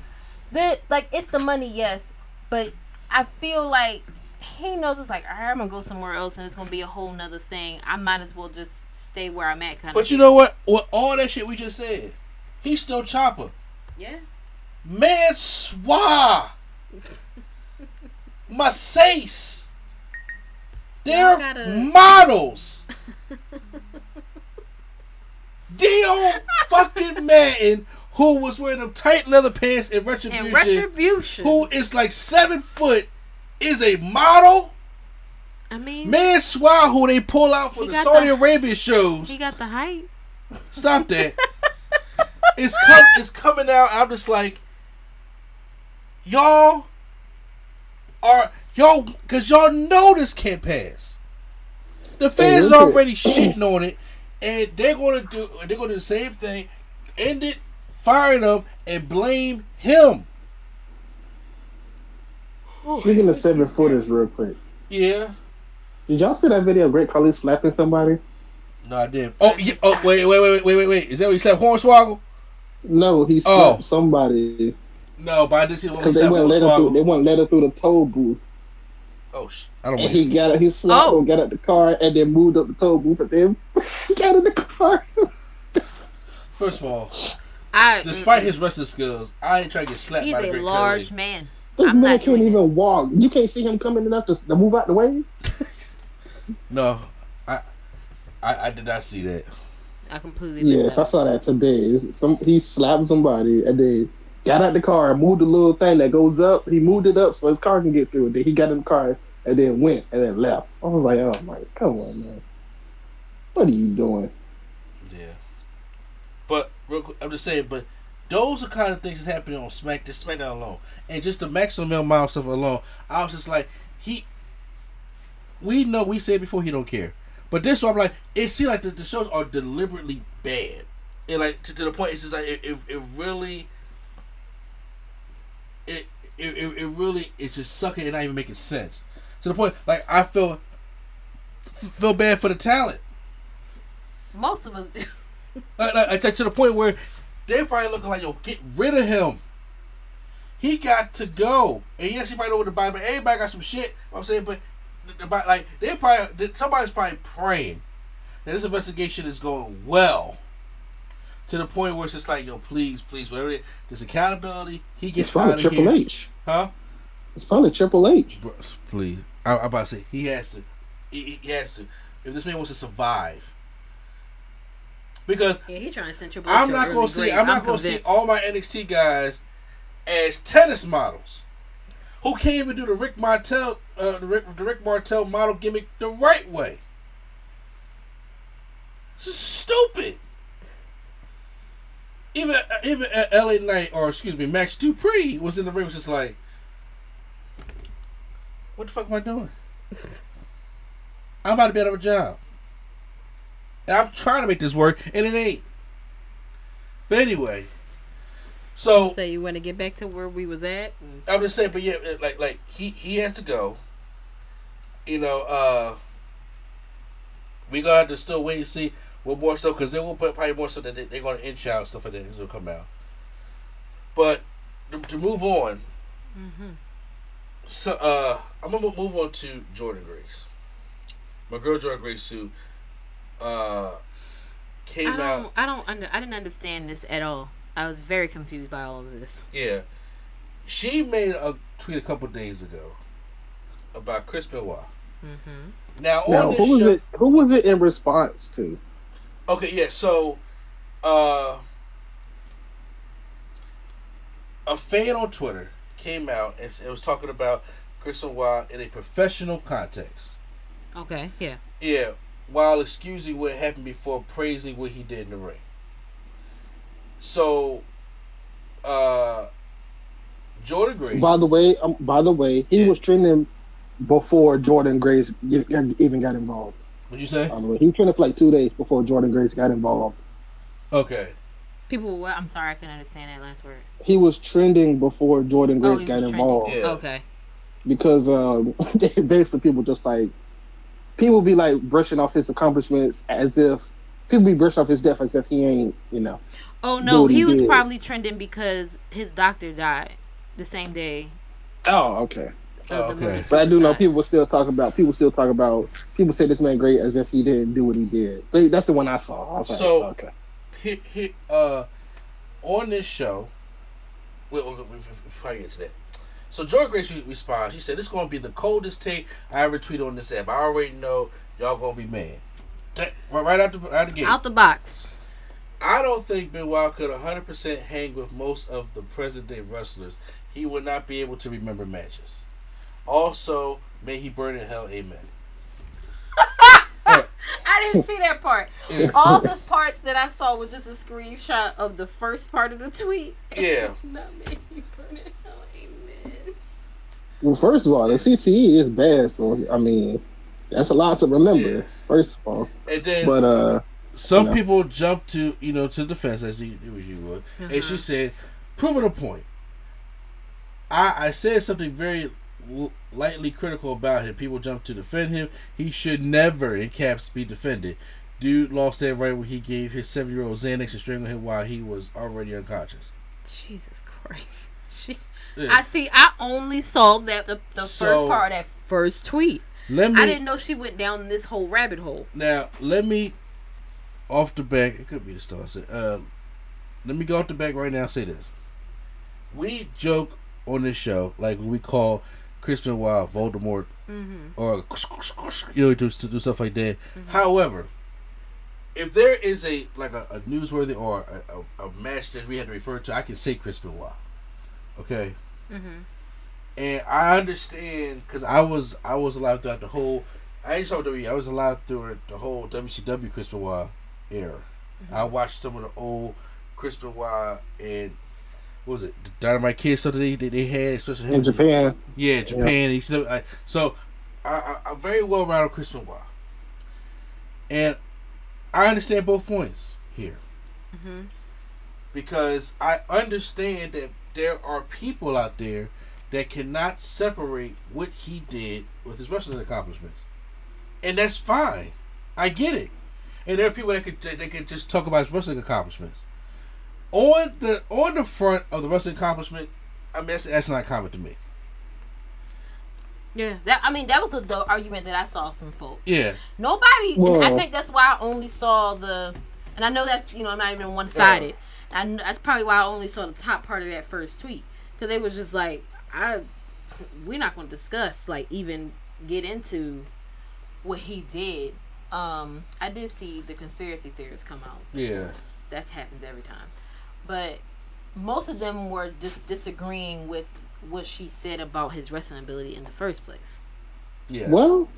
S4: the like it's the money, yes. But I feel like he knows it's like, all right, I'm gonna go somewhere else and it's gonna be a whole nother thing. I might as well just stay where I'm at kind
S2: but
S4: of
S2: you know what? With all that shit we just said, he's still Chopper.
S4: Yeah.
S2: Man, Masace, they're
S4: gotta-
S2: models. Dion fucking Madden, who was wearing them tight leather pants in retribution,
S4: And retribution.
S2: who is like seven foot, is a model.
S4: I mean,
S2: Man Swag, who they pull out for the Saudi
S4: the-
S2: Arabia shows.
S4: he got the height.
S2: Stop that. it's com- it's coming out. I'm just like, y'all are y'all because y'all know this can't pass. The fans
S3: at-
S2: already shitting on it, and they're gonna do they're gonna do the same thing, end it, fire them, and blame him.
S3: Speaking of seven footers, real quick,
S2: Yeah.
S3: did y'all see that video of Great Khali slapping somebody?
S2: No, I did. Oh, yeah. oh, wait, wait, wait, wait, wait, wait. Is that what you said, Hornswoggle?
S3: No, he
S2: Oh.
S3: slapped somebody
S2: No, but I did see the one
S3: because they
S2: said
S3: wouldn't let him through. They
S2: Hornswoggle.
S3: wouldn't let him through the toll booth.
S2: Oh, sh- I don't
S3: And he
S2: to
S3: got he slapped
S4: Oh.
S3: him, got out the car, and then moved up the toll booth, and then got in the car.
S2: First of all,
S4: I,
S2: despite his wrestling skills, I ain't trying to get slapped
S4: he's
S2: by the
S4: a
S2: great
S4: large
S2: Khali.
S4: man.
S3: This
S4: I'm
S3: man
S4: not
S3: can't
S4: doing
S3: even walk. You can't see him coming enough to, to move out the way.
S2: No, I, I, I did not see that.
S4: I completely missed
S3: Yes, I saw that today. Some he slapped somebody and then got out the car moved the little thing that goes up. He moved it up so his car can get through. Then he got in the car and then went and then left. I was like, oh my, come on, man, what are you doing?
S2: Yeah, but real quick, I'm just saying. But those are kind of things that's happening on Smack, just SmackDown alone, and just the maximum amount of stuff alone. I was just like, he. We know we said before he don't care, but this one I'm like, it seems like the, the shows are deliberately bad, and like to, to the point it's just like it, it, it really. It, it, it, really it's just sucking and not even making sense to the point like I feel feel bad for the talent
S4: Most of us do.
S2: like, like, like, to the point where they're probably looking like, yo, get rid of him. He got to go. And yes, he probably know what buy, but everybody got some shit. You know what I'm saying, but the, the, like they probably somebody's probably praying that this investigation is going well. To the point where it's just like, yo, please, please, whatever it, there's accountability. He
S3: It's
S2: gets
S3: probably
S2: out of
S3: Triple
S2: here,
S3: H.
S2: huh?
S3: It's probably Triple H.
S2: Bro, please, I, I'm about to say he has to. He, he has to. If this man wants to survive, because
S4: Yeah, he's trying to send Triple H
S2: I'm not
S4: early
S2: gonna see.
S4: grave.
S2: I'm not gonna see all my NXT guys as tennis models who can't even do the Rick Martel, uh, the Rick, the Rick Martel model gimmick the right way. This is stupid. Even even uh, LA Knight or excuse me Max Dupri was in the ring was just like, what the fuck am I doing? I'm about to be out of a job. And I'm trying to make this work, and it ain't. But anyway, so
S4: So you want to get back to where we was at?
S2: I'm just saying, but yeah, like like he he has to go. You know, uh we gonna have to still wait and see what more so because they will put probably more so that they, they're gonna inch out stuff like that will come out. But to, to move on, so uh I'm gonna move on to Jordynne Grace, my girl Jordynne Grace who uh came
S4: I
S2: out.
S4: don't. I don't. Under, I didn't understand this at all. I was very confused by all of this.
S2: Yeah. She made a tweet a couple days ago about Chris Benoit.
S4: Mm-hmm.
S2: Now on
S3: Now,
S2: this
S3: who was it? Who was it in response to?
S2: Okay, yeah. So, uh, a fan on Twitter came out and it was talking about Chris Benoit in a professional context.
S4: Okay. Yeah.
S2: Yeah, while excusing what happened before praising what he did in the ring. So, uh, Jordynne Grace.
S3: By the way, um, by the way, he
S2: Yeah.
S3: was trending before Jordynne Grace even got involved.
S2: What'd you say?
S3: By the way, he was trending for like two days before Jordynne Grace got involved.
S2: Okay.
S4: People. Well, I'm sorry. I couldn't understand that last word.
S3: He was trending before Jordynne
S4: Oh,
S3: Grace
S4: he
S3: got
S4: was
S3: involved
S2: Yeah.
S4: Okay.
S3: because um, basically people just like people be like brushing off his accomplishments as if people be brushing off his death as if he ain't, you know.
S4: Oh no,
S3: he
S4: he was
S3: did.
S4: probably trending because his doctor died the same day.
S3: Oh, okay.
S4: Of
S2: Oh, okay.
S3: But I do know people still talk about people still talk about people say this man great as if he didn't do what he did. But that's the one I saw. I was like,
S2: So-
S3: okay.
S2: hit hit uh on this show. I get to that. So Jordynne Grace re- responds. She said, "This is gonna be the coldest take I ever tweeted on this app. I already know y'all gonna be mad. That- Right right out the out the gate.
S4: Out the box.
S2: I don't think Benoit could 100% hang with most of the present day wrestlers. He would not be able to remember matches. Also, may he burn in hell. Amen.
S4: I didn't see that part. All the parts that I saw was just a screenshot of the first part of the tweet.
S2: Yeah.
S4: Not me. Burn in hell. Amen.
S3: Well, first of all, the CTE is bad, so I mean, that's a lot to remember.
S2: Yeah.
S3: First of all,
S2: And then
S3: but uh,
S2: some
S3: you know.
S2: people jump to you know to defense as you, as you would, and she said, proving a point. I I said something very l- lightly critical about him. People jump to defend him. He should never, in caps, be defended. Dude lost that right when he gave his seven year old Xanax and strangled him while he was already unconscious.
S4: Jesus Christ. She,
S2: Yeah.
S4: I see. I only saw that the, the
S2: So-
S4: first part of that first tweet.
S2: Let me
S4: I didn't know she went down this whole rabbit hole.
S2: Now, let me off the back. It could be the star. Uh, let me go off the back right now. and Say this: We joke on this show like we call Chris Benoit Voldemort, mm-hmm. or you know, to, to do stuff like that. Mm-hmm. However, if there is a like a, a newsworthy or a, a, a match that we had to refer to, I can say Chris Benoit. Okay. Mm-hmm. And I understand because I was I was alive throughout the whole. I ain't WWE. I was alive through the whole WCW Chris Benoit era. I watched some of the old Chris Benoit and what was it the Dynamite Kids stuff that they, they, they had, especially him
S3: in Japan,
S2: yeah, Japan. He still, I, so I, I, I'm very well rounded Chris Benoit, and I understand both points here mm-hmm. because I understand that there are people out there that cannot separate what he did with his wrestling accomplishments, and that's fine. I get it, and there are people that could they could just talk about his wrestling accomplishments. On the on the front of the wrestling accomplishment, I mean that's, that's not a comment to me.
S4: Yeah, that I mean that was the, the argument that I saw from folks.
S2: Yeah,
S4: Nobody, and I think that's why I only saw the, and I know that's you know I'm not even one sided. And that's probably why I only saw the top part of that first tweet because they was just like, I, we're not going to discuss like even get into what he did. Um, I did see the conspiracy theorists come out.
S2: Yeah.
S4: that happens every time, but most of them were just disagreeing with what she said about his wrestling ability in the first place.
S2: yeah.
S3: well,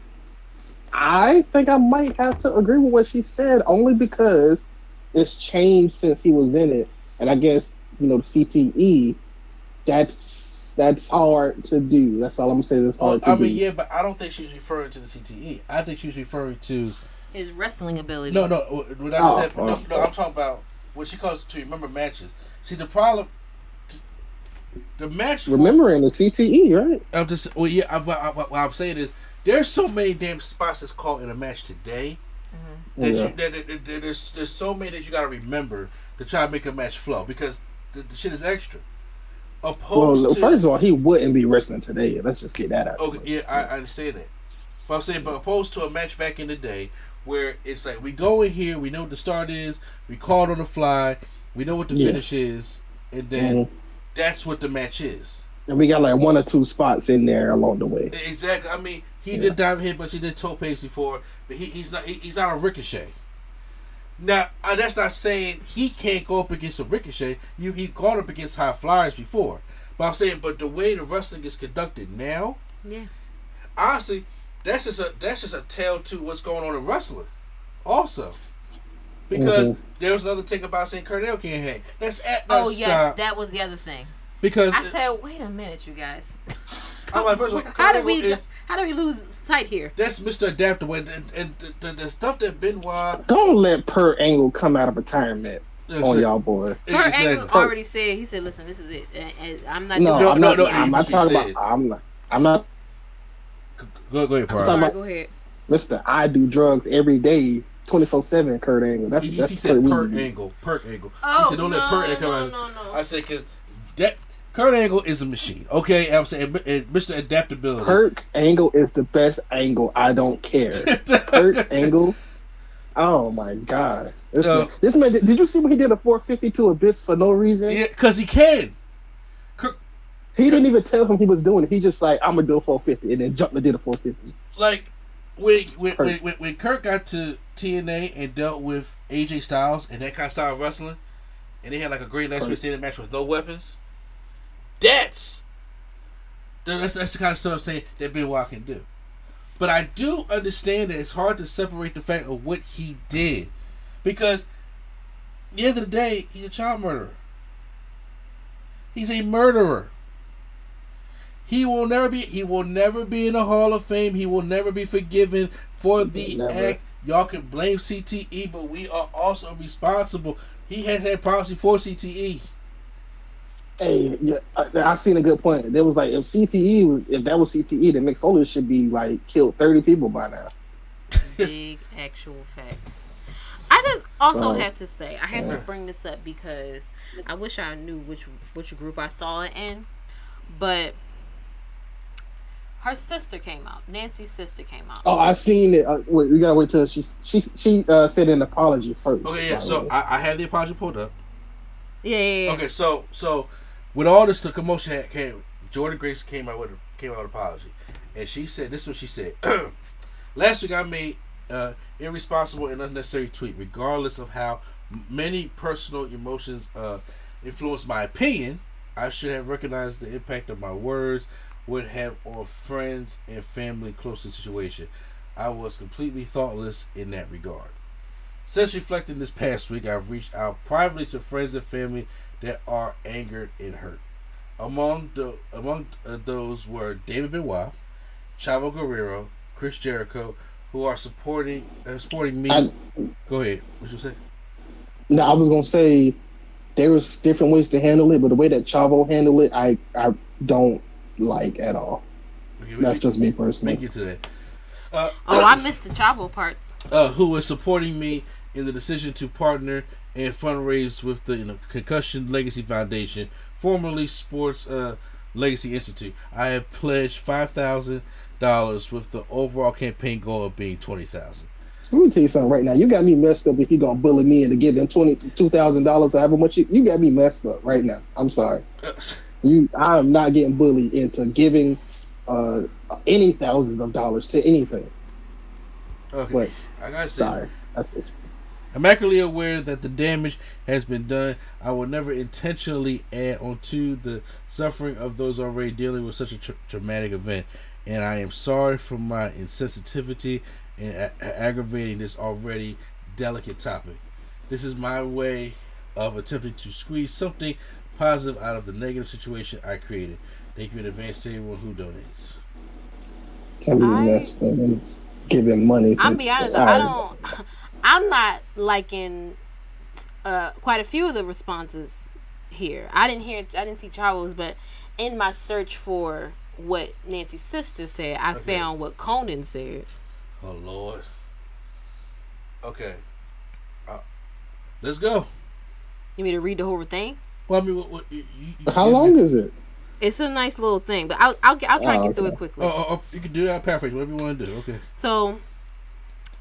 S3: I think I might have to agree with what she said, only because it's changed since he was in it, and I guess you know CTE. That's that's hard to do. That's all I'm saying. It's
S2: Oh,
S3: hard to
S2: I
S3: do.
S2: mean, yeah, but I don't think she was referring to the CTE. I think she was referring to
S4: His wrestling ability.
S2: no, no. What I
S3: Oh,
S2: said, no,
S3: oh,
S2: no, I'm talking about what she calls to remember matches. See, the problem, the match. for-
S3: Remembering the CTE, right?
S2: I'm just well, yeah. I, what, I- what I'm saying is there's so many damn spots that's called in a match today. Mm-hmm. That
S3: Yeah.
S2: you that, that, that- that there's there's so many that you gotta remember to try to make a match flow because the, the shit is extra. Opposed
S3: Well,
S2: to
S3: first of all, he wouldn't be wrestling today. Let's just get that out.
S2: Okay, yeah, I, I understand that. But I'm saying, but opposed to a match back in the day where it's like we go in here, we know what the start is, we call it on the fly, we know what the
S3: Yeah.
S2: finish is, and then
S3: Mhm.
S2: that's what the match is.
S3: And we got like one or two spots in there along the way.
S2: Exactly. I mean, he
S3: Yeah.
S2: did dive hit, but he did toe pace before, but he, he's not he, he's not a ricochet. Now, uh, that's not saying he can't go up against a ricochet. You he gone up against high flyers before, but I'm saying, but the way the wrestling is conducted now,
S4: Yeah.
S2: honestly, that's just a that's just a tale to what's going on in wrestling. Also, because
S3: Mhm.
S2: there was another thing about saying Kurt Angle can't hang. That's at
S4: Oh
S2: that's
S4: yes, that was the other thing.
S2: because
S4: I said, wait a minute, you guys.
S2: I'm like, first of all,
S4: how
S2: Kurt
S4: did we
S2: is
S4: how did we lose sight here?
S2: that's Mr. Adaptable and, and, and the, the, the stuff that Benoit
S3: Don't let Per Angle come out of retirement on y'all boy.
S4: Kurt
S2: Exactly.
S4: Angle already said he said, "Listen, this is it, and, and I'm not
S3: No,
S4: doing
S3: I'm
S2: no,
S3: not.
S2: no,
S3: I'm not talking
S2: said.
S3: about. I'm not. I'm not,
S2: Go, go ahead,
S4: I'm sorry, go ahead.
S3: Mister. I do drugs every day, twenty four seven. Kurt Angle. That's
S2: He, he said
S3: Kurt Angle.
S2: angle, per angle.
S4: Oh,
S2: he said don't let
S4: no,
S2: angle come
S4: no,
S2: out.
S4: no, no.
S2: I said because that Kurt Angle is a machine. Okay, I'm saying and Mr. Adaptability.
S3: Kurt Angle is the best angle. I don't care. Kurt Angle. Oh my god! This,
S2: No.
S3: man, this man. Did you see when he did a 450 to Abyss for no reason?
S2: Yeah, because he can.
S3: He didn't even tell him he was doing it. He just like, I'm gonna do a 450, and then jumped and did a 450.
S2: like when when, when when Kurt got to TNA and dealt with AJ Styles and that kind of style of wrestling, and they had like a great last week standing match with no weapons. That's that's that's the kind of stuff I'm saying that Benoit can do. But I do understand that it's hard to separate the fact of what he did, because at the end of the day, he's a child murderer. He's a murderer. He will never be. He will never be in the Hall of Fame. He will never be forgiven for the
S3: Never.
S2: act. Y'all can blame CTE, but we are also responsible. He has had problems before. CTE.
S3: Hey, yeah, I, I seen a good point. There was like if CTE, if that was CTE, then Mick Foley should be like killed thirty people by now.
S4: Big actual facts. I just also
S3: So-
S4: have to say I have to bring this up because I wish I knew which which group I saw it in, but her sister came out. Nancy's sister came out.
S3: Oh, I seen it. Uh, wait, we gotta wait till she she she uh, said an apology first.
S2: Okay, yeah. So I, I have the apology pulled up.
S4: Yeah, yeah, yeah.
S2: Okay, so so with all this the commotion had came, Jordynne Grace came out with a, came out with an apology, and she said this is what she said. Last week I made uh, irresponsible and unnecessary tweet, regardless of how many personal emotions uh, influenced my opinion. I should have recognized the impact of my words would have on friends and family close to the situation. I was completely thoughtless in that regard. Since reflecting this past week, I've reached out privately to friends and family that are angered and hurt. Among the among uh, those were David Benoit, Chavo Guerrero, Chris Jericho, who are supporting uh, supporting me.
S3: I-
S2: Go ahead. What you say?
S3: No, I was gonna say there was different ways to handle it, but the way that Chavo handled it, I I don't like at all.
S2: Okay,
S3: That's just me
S2: we
S3: personally.
S2: get to that. Uh,
S4: Oh, I missed the Chavo part.
S2: uh, who is supporting me in the decision to partner and fundraise with the you know, Concussion Legacy Foundation, formerly Sports uh, Legacy Institute. I have pledged five thousand dollars with the overall campaign goal of being twenty thousand.
S3: Let me tell you something right now. You got me messed up if you're gonna bully me into giving twenty two thousand dollars, however much you, you got me messed up right now. I'm sorry. You, I am not getting bullied into giving uh, any thousands of dollars to anything.
S2: Okay,
S3: But
S2: I say,
S3: sorry, just
S2: I'm accurately aware that the damage has been done. I will never intentionally add onto the suffering of those already dealing with such a tra- traumatic event, and I am sorry for my insensitivity and a- aggravating this already delicate topic. This is my way of attempting to squeeze something positive out of the negative situation I created. Thank you in advance to everyone who donates.
S3: tell me
S4: I-
S3: messed up and giving money. For,
S4: I'm be honest.
S3: All
S4: I don't. I'm not liking uh, quite a few of the responses here. I didn't hear. I didn't see Chavo's, but in my search for what Nancy's sister said, I
S2: Okay.
S4: found what Konnan said.
S2: Oh Lord. Okay. Uh, let's go.
S4: You mean to read the whole thing?
S2: Well, I mean, what, what, you, you,
S3: How long is it?
S4: It's a nice little thing, but I'll I'll, I'll try and
S3: Oh,
S4: get through it quickly.
S2: Oh, oh, oh, you can do that. Paraphrase whatever you want to do. Okay.
S4: So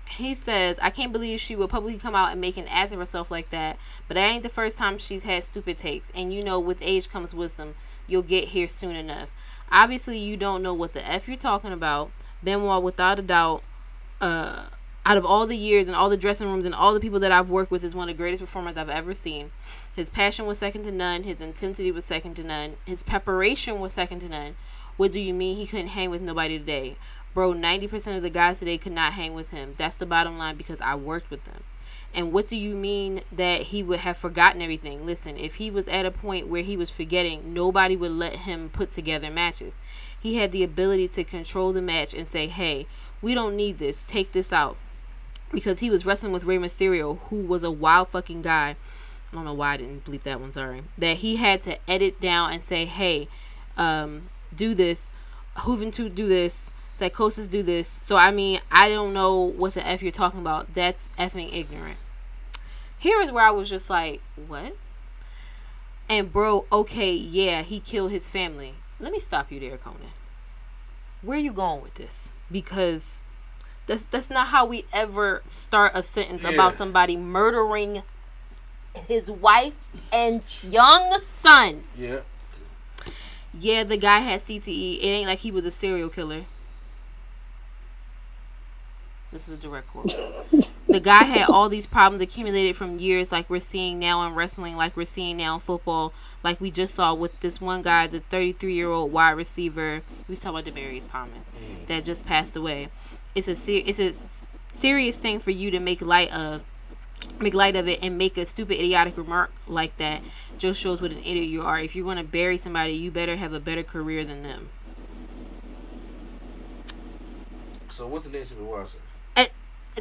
S4: he says, I can't believe she would publicly come out and make an ass of herself like that. But that ain't the first time she's had stupid takes. And you know, with age comes wisdom. You'll get here soon enough. Obviously, you don't know what the F you're talking about. Benoit, without a doubt, uh, out of all the years and all the dressing rooms and all the people that I've worked with, is one of the greatest performers I've ever seen. His passion was second to none. His intensity was second to none. His preparation was second to none. What do you mean he couldn't hang with nobody today? Bro, 90% of the guys today could not hang with him. That's the bottom line because I worked with them. And what do you mean that he would have forgotten everything? Listen, if he was at a point where he was forgetting, nobody would let him put together matches. He had the ability to control the match and say, hey, we don't need this. Take this out. Because he was wrestling with Rey Mysterio, who was a wild fucking guy. I don't know why I didn't bleep that one, sorry. That he had to edit down and say, hey, um, do this. Juventud do this. Psicosis do this. So, I mean, I don't know what the F you're talking about. That's effing ignorant. Here is where I was just like, what? And bro, okay, yeah, he killed his family. Let me stop you there, Konnan. Where are you going with this? Because that's that's not how we ever start a sentence about somebody murdering his wife and young son.
S2: Yeah.
S4: Yeah, the guy had CTE. It ain't like he was a serial killer. This is a direct quote. the the guy had all these problems accumulated from years, like we're seeing now in wrestling, like we're seeing now in football, like we just saw with this one guy, the 33 year old wide receiver. We was talking about Demaryius Thomas that just passed away. It's a ser- it's a serious thing for you to make light of make light of it and make a stupid idiotic remark like that just shows what an idiot you are if you want to bury somebody you better have a better career than them
S2: So what the Nancy say?
S4: And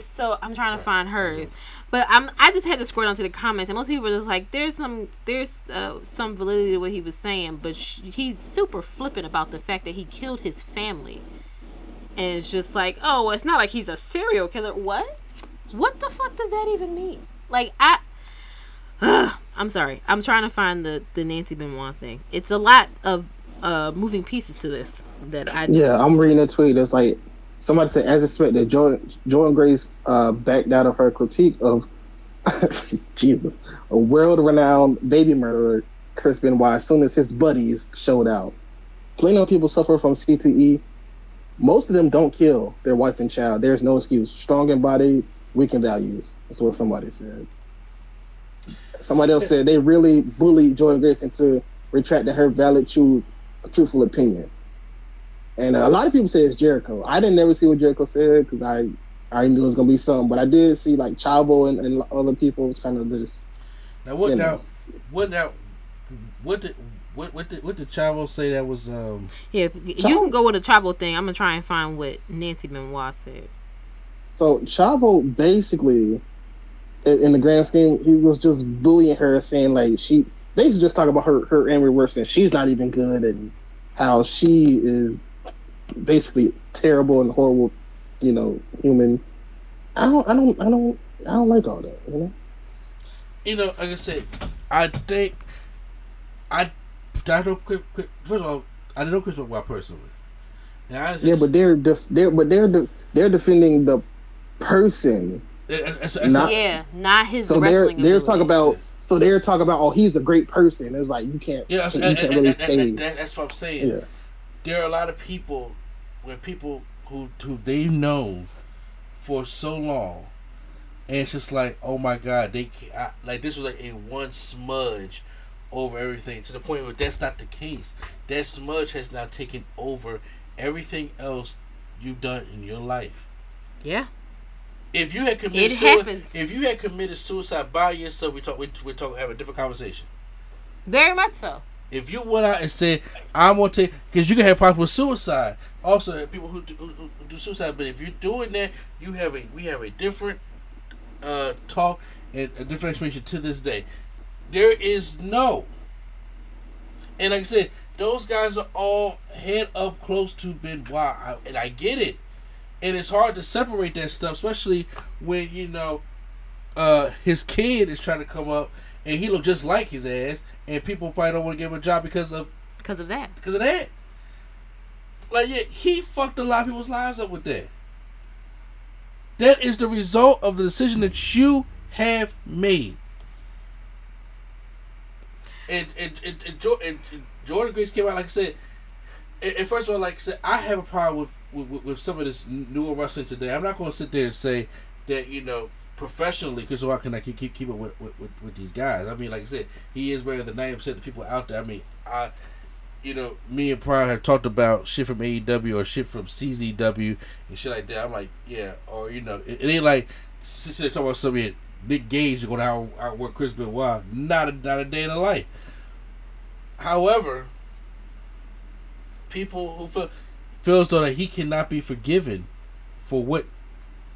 S4: so I'm trying to find hers, but I'm I just had to scroll down to the comments, and most people were just like, "There's some there's uh, some validity to what he was saying," but sh- he's super flippant about the fact that he killed his family, and it's just like, "Oh, well, it's not like he's a serial killer." What? What the fuck does that even mean? Like I. I'm sorry. I'm trying to find the the Nancy Benoit thing. It's a lot of uh moving pieces to this that I
S3: Yeah, I'm reading a tweet. It's like somebody said, as expected, Jordynne Grace uh, backed out of her critique of Jesus, a world-renowned baby murderer, Chris Benoit, as soon as his buddies showed out. Plenty of people suffer from CTE. Most of them don't kill their wife and child. There's no excuse. Strong in body, weak in values. That's what somebody said. Somebody else said they really bullied Jordynne Grace into retracting her valid, true, truthful opinion. And a lot of people say it's Jericho. I didn't never see what Jericho said because I, I knew it was gonna be something, but I did see like Chavo and, and other people was kind of this.
S2: Now what
S3: You
S2: now? What now? What did what what did what did Chavo say that was um
S4: Yeah, if- you can go with the travel thing. I'm gonna try and find what Nancy Benoit said.
S3: So Chavo basically, in, the grand scheme, he was just bullying her, saying like she basically just talking about her her angry words and she's not even good and how she is basically terrible and horrible, you know, human. I don't, I don't, I don't, I don't like all that. You know.
S2: you know, like I said, I think I I know Chris- first of all, I didn't know Chris Benoit personally.
S3: Yeah, but they're def- they're but they're de- they're defending the person.
S2: it's,
S3: not-
S4: yeah, not his
S3: So they're
S4: wrestling.
S3: they're talking about so they're talking about oh he's a great person. It's like you can't
S2: Yeah,
S3: you
S2: and,
S3: can't
S2: and-
S3: really
S2: and- and-
S3: say
S2: and that- that's what I'm saying.
S3: Yeah.
S2: There are a lot of people where people who who they know for so long, and it's just like, oh my god, they ca- I, like this was like a one smudge over everything to the point where that's not the case. That smudge has now taken over everything else you've done in your life.
S4: Yeah.
S2: If you had committed
S4: It
S2: sui-
S4: happens.
S2: if you had committed suicide by yourself, we talk we we talk have a different conversation.
S4: Very much so.
S2: if you went out and said I'm gonna take because you can have problems with suicide. Also, people who do, who, do suicide, but if you're doing that, you have a we have a different uh, talk and a different explanation to this day. There is no, and like I said, those guys are all head up close to Benoit, I- and I get it, and it's hard to separate that stuff, especially when you know uh, his kid is trying to come up and he look just like his ass, and people probably don't want to give him a job because of
S4: Because of that.
S2: because of that. Like yeah, he fucked a lot of people's lives up with that. That is the result of the decision that you have made. And and and, and, Jo- and, and Jordynne Grace came out like I said. And, first of all, like I said, I have a problem with with, with- some of this newer wrestling today. I'm not going to sit there and say that you know professionally, because why can I keep keep, keep it with, with, with, these guys? I mean, like I said, he is better than ninety percent of the people out there. I mean, I you know, me and Pryor have talked about shit from AEW or shit from CZW and shit like that. I'm like, yeah, or you know, it, it ain't like sitting there talking about somebody Nick Gage going to out outwork Chris Benoit. Not a not a day in the life. However, people who feel feels though that he cannot be forgiven for what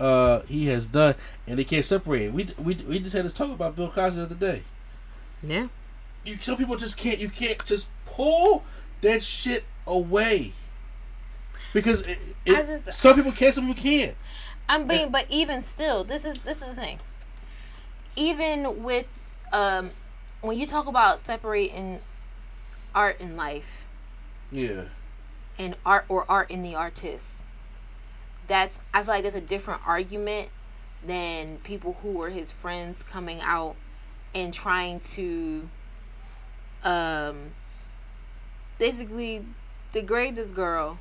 S2: uh he has done, and they can't separate it. We we we just had to talk about Bill Cosby the other day
S4: Yeah.
S2: you some people just can't you can't just pull that shit away because it, it-
S4: just-
S2: some people can't. some people can't
S4: I'm being, but even still, this is this is the thing. Even with um, when you talk about separating art and life
S2: yeah
S4: and art or art in the artist, that's I feel like that's a different argument than people who were his friends coming out and trying to um basically degrade this girl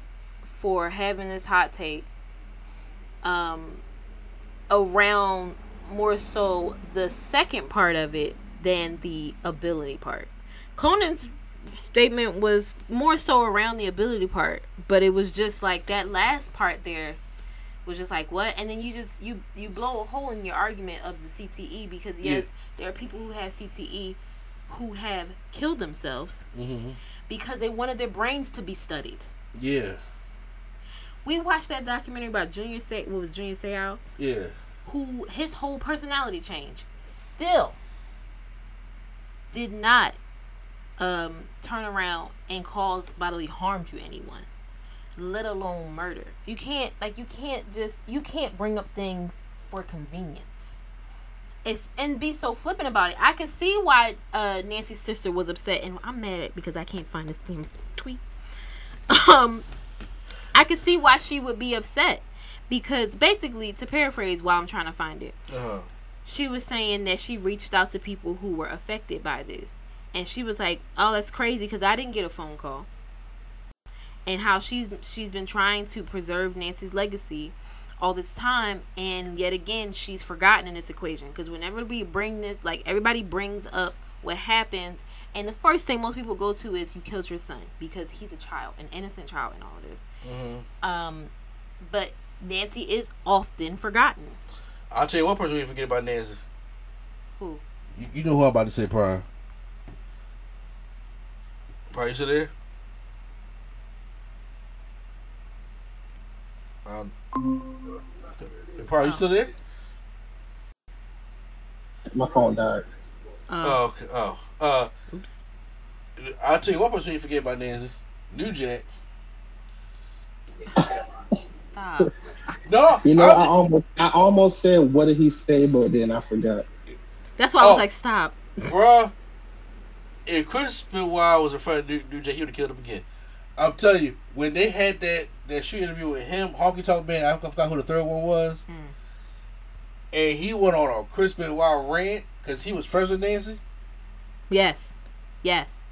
S4: for having this hot take um around more so the second part of it than the ability part. Konnan's statement was more so around the ability part, but it was just like that last part there was just like what and then you just you you blow a hole in your argument of the CTE because yes there are people who have CTE who have killed themselves
S2: Mm-hmm.
S4: because they wanted their brains to be studied.
S2: Yeah.
S4: We watched that documentary about Junior Say what was Junior Seau
S2: Yeah.
S4: who his whole personality change still did not um, turn around and cause bodily harm to anyone, let alone murder. You can't like you can't just you can't bring up things for convenience. It's and be so flippant about it. I can see why uh, Nancy's sister was upset, and I'm mad at because I can't find this damn tweet. Um, I can see why she would be upset because basically, to paraphrase, while I'm trying to find it,
S2: Uh-huh.
S4: she was saying that she reached out to people who were affected by this, and she was like, "Oh, that's crazy because I didn't get a phone call." And how she's she's been trying to preserve Nancy's legacy all this time, and yet again she's forgotten in this equation because whenever we bring this, like everybody brings up what happens, and the first thing most people go to is you killed your son because he's a child, an innocent child in all of this.
S2: Mm-hmm.
S4: Um, but Nancy is often forgotten.
S2: I'll tell you one person we forget about Nancy.
S4: Who?
S2: You, you know who I'm about to say, Prime. Prime, you still there? Um, Prime, you still?
S3: My phone died.
S2: Oh, okay. Oh, uh, I'll tell you one person you forget about Nancy. New Jack.
S4: Stop.
S2: No,
S3: You know, I
S2: I'm-
S3: almost, I almost said, "What did he say?" But then I forgot.
S4: That's why I was
S2: Oh.
S4: like, stop.
S2: bruh. If Chris Benoit was in front of New, New Jack, he would have killed him again. I'm telling you, when they had that that shoot interview with him, Honky Tonk Man, I forgot who the third one was,
S4: Hmm.
S2: and he went on a Chris Benoit rant because he was friends with Nancy,
S4: Yes. Yes.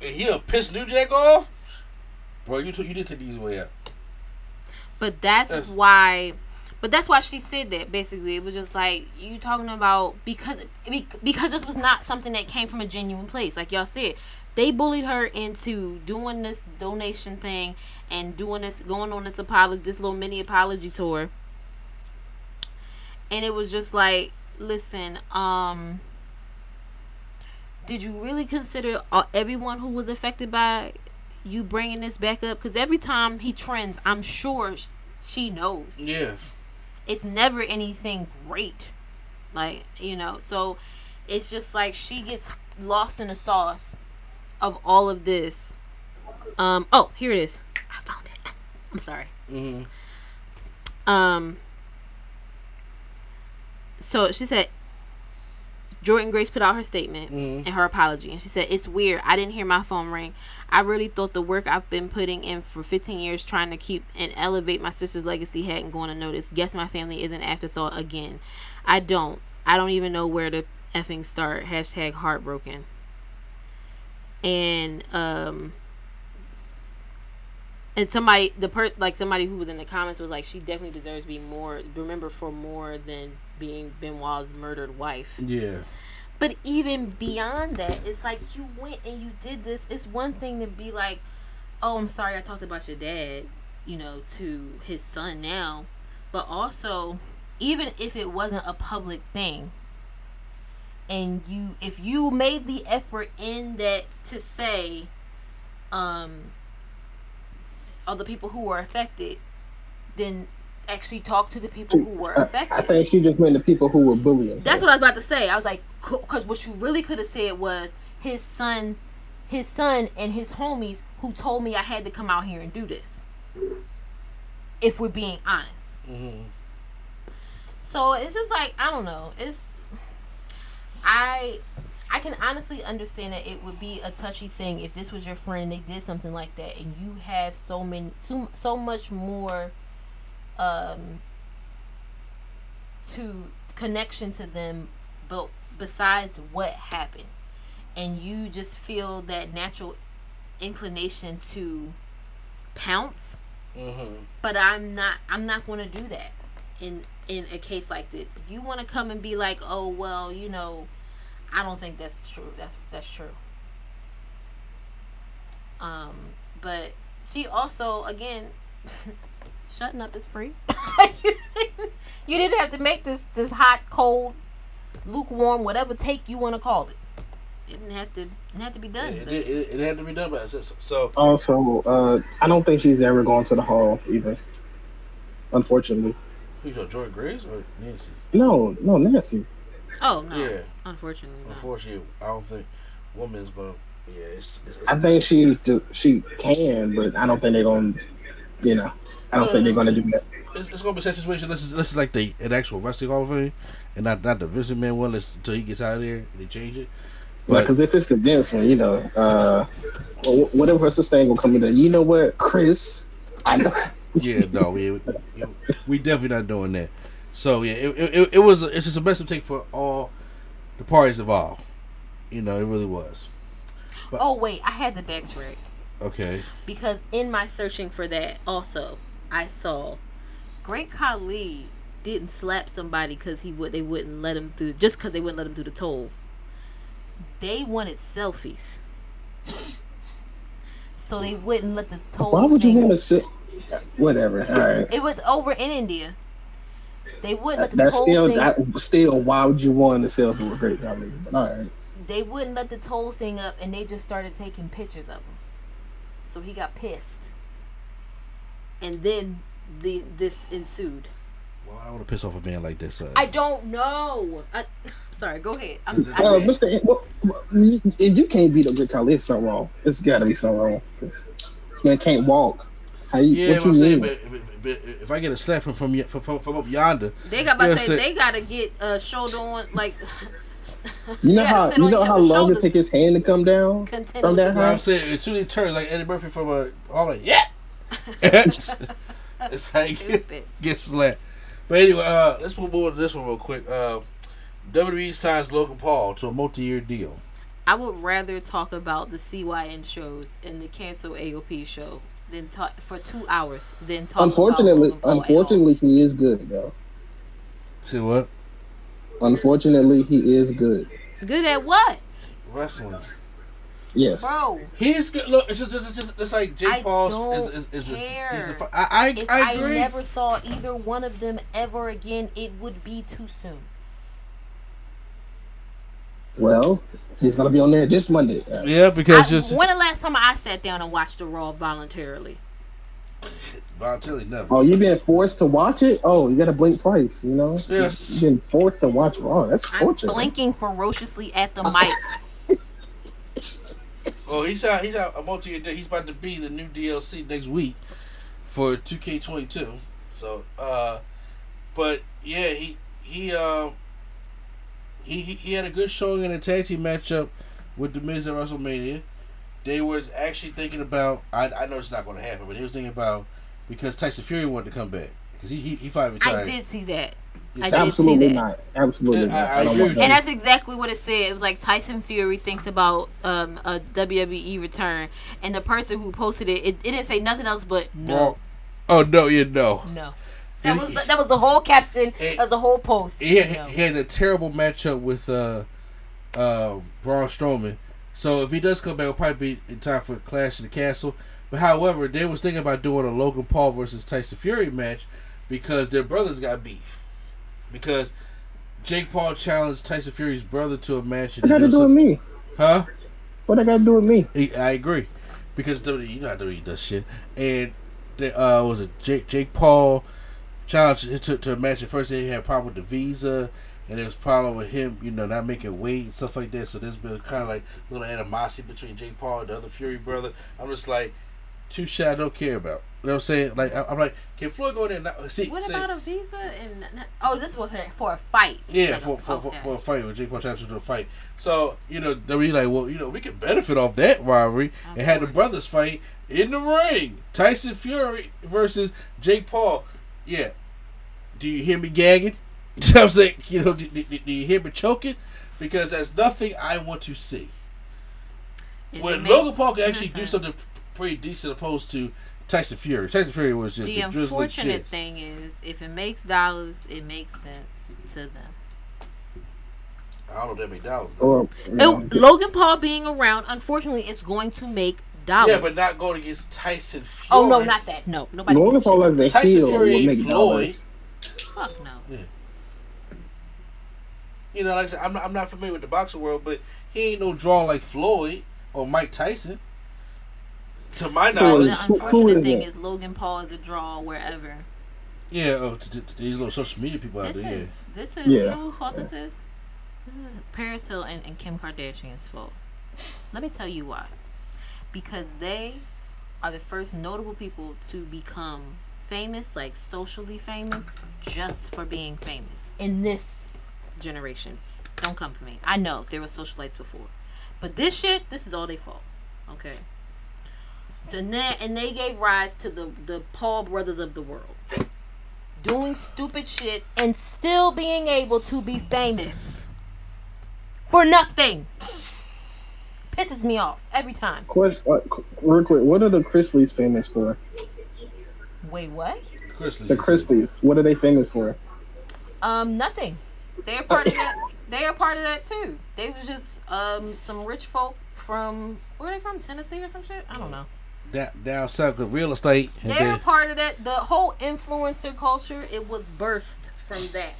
S2: and he'll piss New Jack off. Bro, you took you did take the easy way out.
S4: But that's
S2: Yes.
S4: why. But that's why she said that. Basically, it was just like you talking about because because this was not something that came from a genuine place. Like y'all said, they bullied her into doing this donation thing and doing this, going on this apology, this little mini apology tour. And it was just like, listen, um, did you really consider uh, everyone who was affected by you bringing this back up because every time he trends i'm sure she knows
S2: Yeah,
S4: it's never anything great. Like you know so it's just like she gets lost in the sauce of all of this. Um oh here it is. I found it. I'm sorry.
S2: Mm-hmm.
S4: um so she said Jordynne Grace put out her statement
S2: Mhm.
S4: and her apology, and she said, "It's weird. I didn't hear my phone ring. I really thought the work I've been putting in for 15 years trying to keep and elevate my sister's legacy hadn't gone unnoticed. Guess my family is an afterthought again. I don't. I don't even know where to effing start. Hashtag heartbroken. And um, and somebody the per like somebody who was in the comments was like she definitely deserves to be more remember for more than being Benoit's murdered wife.
S2: yeah,
S4: But even beyond that, it's like you went and you did this. It's one thing to be like, "Oh, I'm sorry, I talked about your dad," you know, to his son now, but also, even if it wasn't a public thing, and you, if you made the effort in that to say, um, all the people who were affected, then actually talk to the people who were affected.
S3: I think she just meant the people who were bullying.
S4: That's what I was about to say. I was like, because what you really could have said was his son, his son and his homies who told me I had to come out here and do this. If we're being honest.
S2: mm-hmm.
S4: So it's just like I don't know. It's I I can honestly understand that it would be a touchy thing if this was your friend they did something like that and you have so many so, so much more um to connection to them but besides what happened and you just feel that natural inclination to pounce
S2: Mm-hmm.
S4: but I'm not I'm not going to do that. in in a case like this. You want to come and be like, "Oh, well, you know, I don't think that's true. That's that's true." Um, but she also again shutting up is free. you didn't have to make this this hot, cold, lukewarm, whatever take you want to call it. It didn't have to didn't have to be done.
S2: It, it, it, it had to be done by us. So
S3: Also, uh, I don't think she's ever gone to the hall either. Unfortunately,
S2: who you know, Jordynne Grace or Nancy?
S3: no, no, Nancy.
S4: oh no,
S2: Yeah.
S4: unfortunately, no.
S2: Unfortunately, I don't think women's, but yeah, it's. it's, it's
S3: I think she do- she can, but I don't think they're gonna. You know, I don't think they're gonna do that.
S2: it's, it's gonna be such a situation. This is this is like the an actual wrestling Hall of Fame, and not not the Vince Man one. Until he gets out of there and they change it. But
S3: Because if it's the Vince one, you know, uh, whatever her sister ain't gonna come in there. You know what, Chris? I know.
S2: yeah, no, we, we, we definitely not doing that. So yeah, it, it, it was it's just a massive take for all the parties involved. You know, it really was.
S4: But, Oh wait, I had to backtrack
S2: Okay,
S4: because in my searching for that, also I saw Great Khali didn't slap somebody because he would they wouldn't let him through just because they wouldn't let him through the toll. They wanted selfies, so they wouldn't let the toll.
S3: Why would you want to sit? Whatever. All right.
S4: It was over in India. They wouldn't let the
S3: That's
S4: toll
S3: still
S4: thing.
S3: that, still. Why would you want to selfie with Great Khali? All right.
S4: they wouldn't let the toll thing up, and they just started taking pictures of him. So he got pissed, and then the this ensued.
S2: well, I don't want to piss off a man like this. Uh,
S4: I don't know. I, sorry, go ahead. I'm, I,
S3: Uh, Mr. An- what- what- If you can't beat up Good Khali, it's something wrong. It's got to be something wrong. This, this man can't walk. How you?
S2: yeah,
S3: what
S2: but I'm
S3: you
S2: saying,
S3: mean?
S2: but, but, but if I get a slap from from, from, from, from up yonder,
S4: they got to say
S2: so-
S4: they gotta get uh, shoulder on like.
S3: You know how you know how
S4: other's
S3: long it
S4: shoulders.
S3: take his hand to come down
S4: Contend
S3: from
S4: with
S3: that
S4: his-
S2: So I'm saying as soon as he turns like Eddie Murphy from a all like yeah, it's like
S4: Stupid.
S2: get slapped. But anyway, uh, let's move on to this one real quick. Uh, WWE signs Logan Paul to a multi-year deal.
S4: I would rather talk about the CYN shows and the cancel AOP show than talk for two hours than talk.
S3: Unfortunately,
S4: about Logan Paul at all.
S3: unfortunately, he is good though.
S2: To what?
S3: Unfortunately, he is good.
S4: good at what,
S2: Wrestling.
S3: Yes.
S4: bro?
S2: He's good. Look, it's just, it's just it's like Jake
S4: I
S2: Paul is is, is a
S4: care.
S2: decent. fi- I I,
S4: If
S2: I
S4: I, never saw either one of them ever again, it would be too soon.
S3: Well, he's gonna be on there this Monday. Uh,
S2: yeah, because
S4: I,
S2: just
S4: when the last time I sat down and watched the Raw voluntarily?
S2: voluntarily never.
S3: Oh, you being forced to watch it? Oh, you gotta blink twice. You know.
S2: Yes.
S3: You been forced to watch Raw. That's
S4: I'm
S3: torture.
S4: blinking ferociously at the mic.
S2: Oh, he's out. He's out a multi-year deal. He's about to be the new DLC next week for 2K22. So, uh, but yeah, he he um he he, he had a good showing in a tag team matchup with the Miz at WrestleMania. They was actually thinking about. I I know it's not going to happen, but he was thinking about because Tyson Fury wanted to come back because he he, he finally retired.
S4: I did see that.
S2: Yeah,
S4: I did
S3: Absolutely
S4: see that.
S3: not. Absolutely
S2: Yeah,
S3: not.
S2: I- I
S3: don't want that.
S4: And that's exactly what it said. It was like Tyson Fury thinks about um, a WWE return, and the person who posted it, it, it didn't say nothing else but no,
S2: Well, oh no, you know.
S4: no. That was that was the whole caption.
S2: It-
S4: That was the whole post.
S2: he had,
S4: No.
S2: he had a terrible matchup with uh, uh, Braun Strowman. So if he does come back, it'll probably be in time for Clash of the Castle. But however, they was thinking about doing a Logan Paul versus Tyson Fury match because their brothers got beef. Because Jake Paul challenged Tyson Fury's brother to a match.
S3: What
S2: And
S3: got to do with me?
S2: huh?
S3: What I got to do with me?
S2: I agree, because WWE, you know how WWE does shit. And the, uh, was it Jake Jake Paul challenged to, to a match at first. They had a problem with the visa, and there was problem with him, you know, not making weight and stuff like that. So there's been kind of like little animosity between Jake Paul and the other Fury brother. I'm just like, two shit I don't care about. You know what I'm saying? Like I, I'm like, can Floyd go in there? Not, see,
S4: What
S2: see,
S4: about a visa and oh, this was for, for a fight.
S2: yeah, for, for, for,
S4: okay.
S2: for a fight with Jake Paul challenged to a fight. So you know, WWE like, well, you know, we could benefit off that rivalry
S4: Of
S2: and had the brothers fight in the ring. Tyson Fury versus Jake Paul. Yeah. Do you hear me gagging? You know what I'm saying? You know, do, do, do you hear me choking? Because that's nothing I want to see.
S4: If
S2: When Logan Paul can actually do something pretty decent opposed to Tyson Fury. Tyson Fury was just
S4: The
S2: the, drizzling
S4: unfortunate
S2: shits.
S4: thing is, if it makes dollars, it makes sense to them.
S2: I don't know that many dollars.
S3: Or,
S4: It- oh, Logan Paul being around, unfortunately, it's going to make dollars.
S2: Yeah, but not going against Tyson Fury.
S4: oh no, not that. No, nobody.
S3: Logan
S4: gives a
S3: Paul as a
S2: Tyson
S3: heel
S2: Fury
S3: would
S2: ain't
S3: make
S2: Floyd.
S3: dollars.
S4: Fuck no.
S2: You know, like I said, I'm not, I'm not familiar with the boxing world, but he ain't no draw like Floyd or Mike Tyson. To my
S3: Floyd
S2: knowledge,
S4: The
S3: Who- who
S4: unfortunate
S3: is
S4: thing
S3: it?
S4: is Logan Paul is a draw wherever.
S2: yeah. Oh, to, to, to these little social media people out
S4: This
S2: there.
S4: is this is
S3: Yeah.
S4: you know whose fault this is? This is Paris Hilton and, and Kim Kardashian's fault. Let me tell you why. Because they are the first notable people to become famous, like socially famous, just for being famous in this generation. Don't come for me. I know there were socialites before, but this shit, this is all their fault. Okay. So now, and they gave rise to the the Paul brothers of the world doing stupid shit and still being able to be famous for nothing pisses me off every time.
S3: Question, uh, real quick, what are the Chrisleys famous for?
S4: Wait, what?
S2: Chris Lee
S3: The Chrisleys, what are they famous for?
S4: Um, nothing. They're part of that. They are part of that too. They was just um some rich folk from where are they from? Tennessee or some shit? I don't know.
S2: Down, down south with real estate.
S4: They're
S2: then,
S4: part of that. The whole influencer culture. It was birthed from that.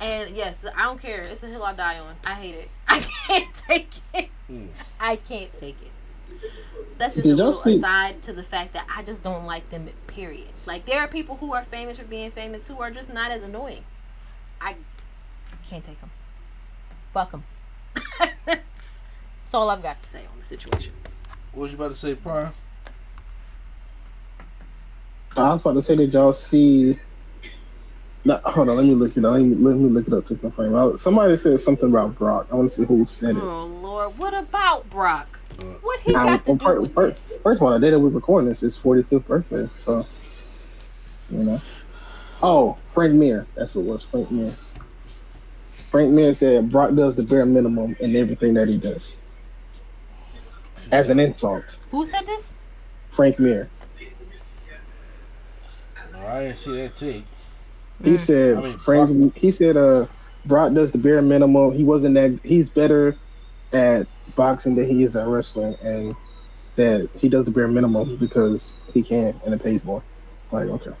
S4: And yes, I don't care. It's a hill I die on. I hate it. I can't take it. Hmm. I can't take it. That's just
S3: Did
S4: a little
S3: see-
S4: aside to the fact that I just don't like them. Period. Like there are people who are famous for being famous who are just not as annoying. I can't take them. Fuck them. That's all I've got to say on the situation.
S2: What was you about to say, Prime?
S3: I was about to say, did y'all see? No, hold on, let me look it up. Let me, let me look it up to confirm. Somebody said something about Brock. I want to see who said it.
S4: Oh Lord, what about Brock? Uh, what he got to
S3: well,
S4: do
S3: fir-
S4: with
S3: fir-
S4: this?
S3: first of all, the day that we're recording this is 45th birthday, so you know. Oh, Frank Mir. That's what it was. Frank Mir. Frank Mir said Brock does the bare minimum in everything that he does. As an insult,
S4: Who said this?
S3: Frank Mir.
S2: No, I didn't see that take.
S3: He said
S2: I mean,
S3: Frank. He said uh Brock does the bare minimum. He wasn't that. He's better at boxing than he is at wrestling, and that he does the bare minimum because he can and it pays more. Like okay.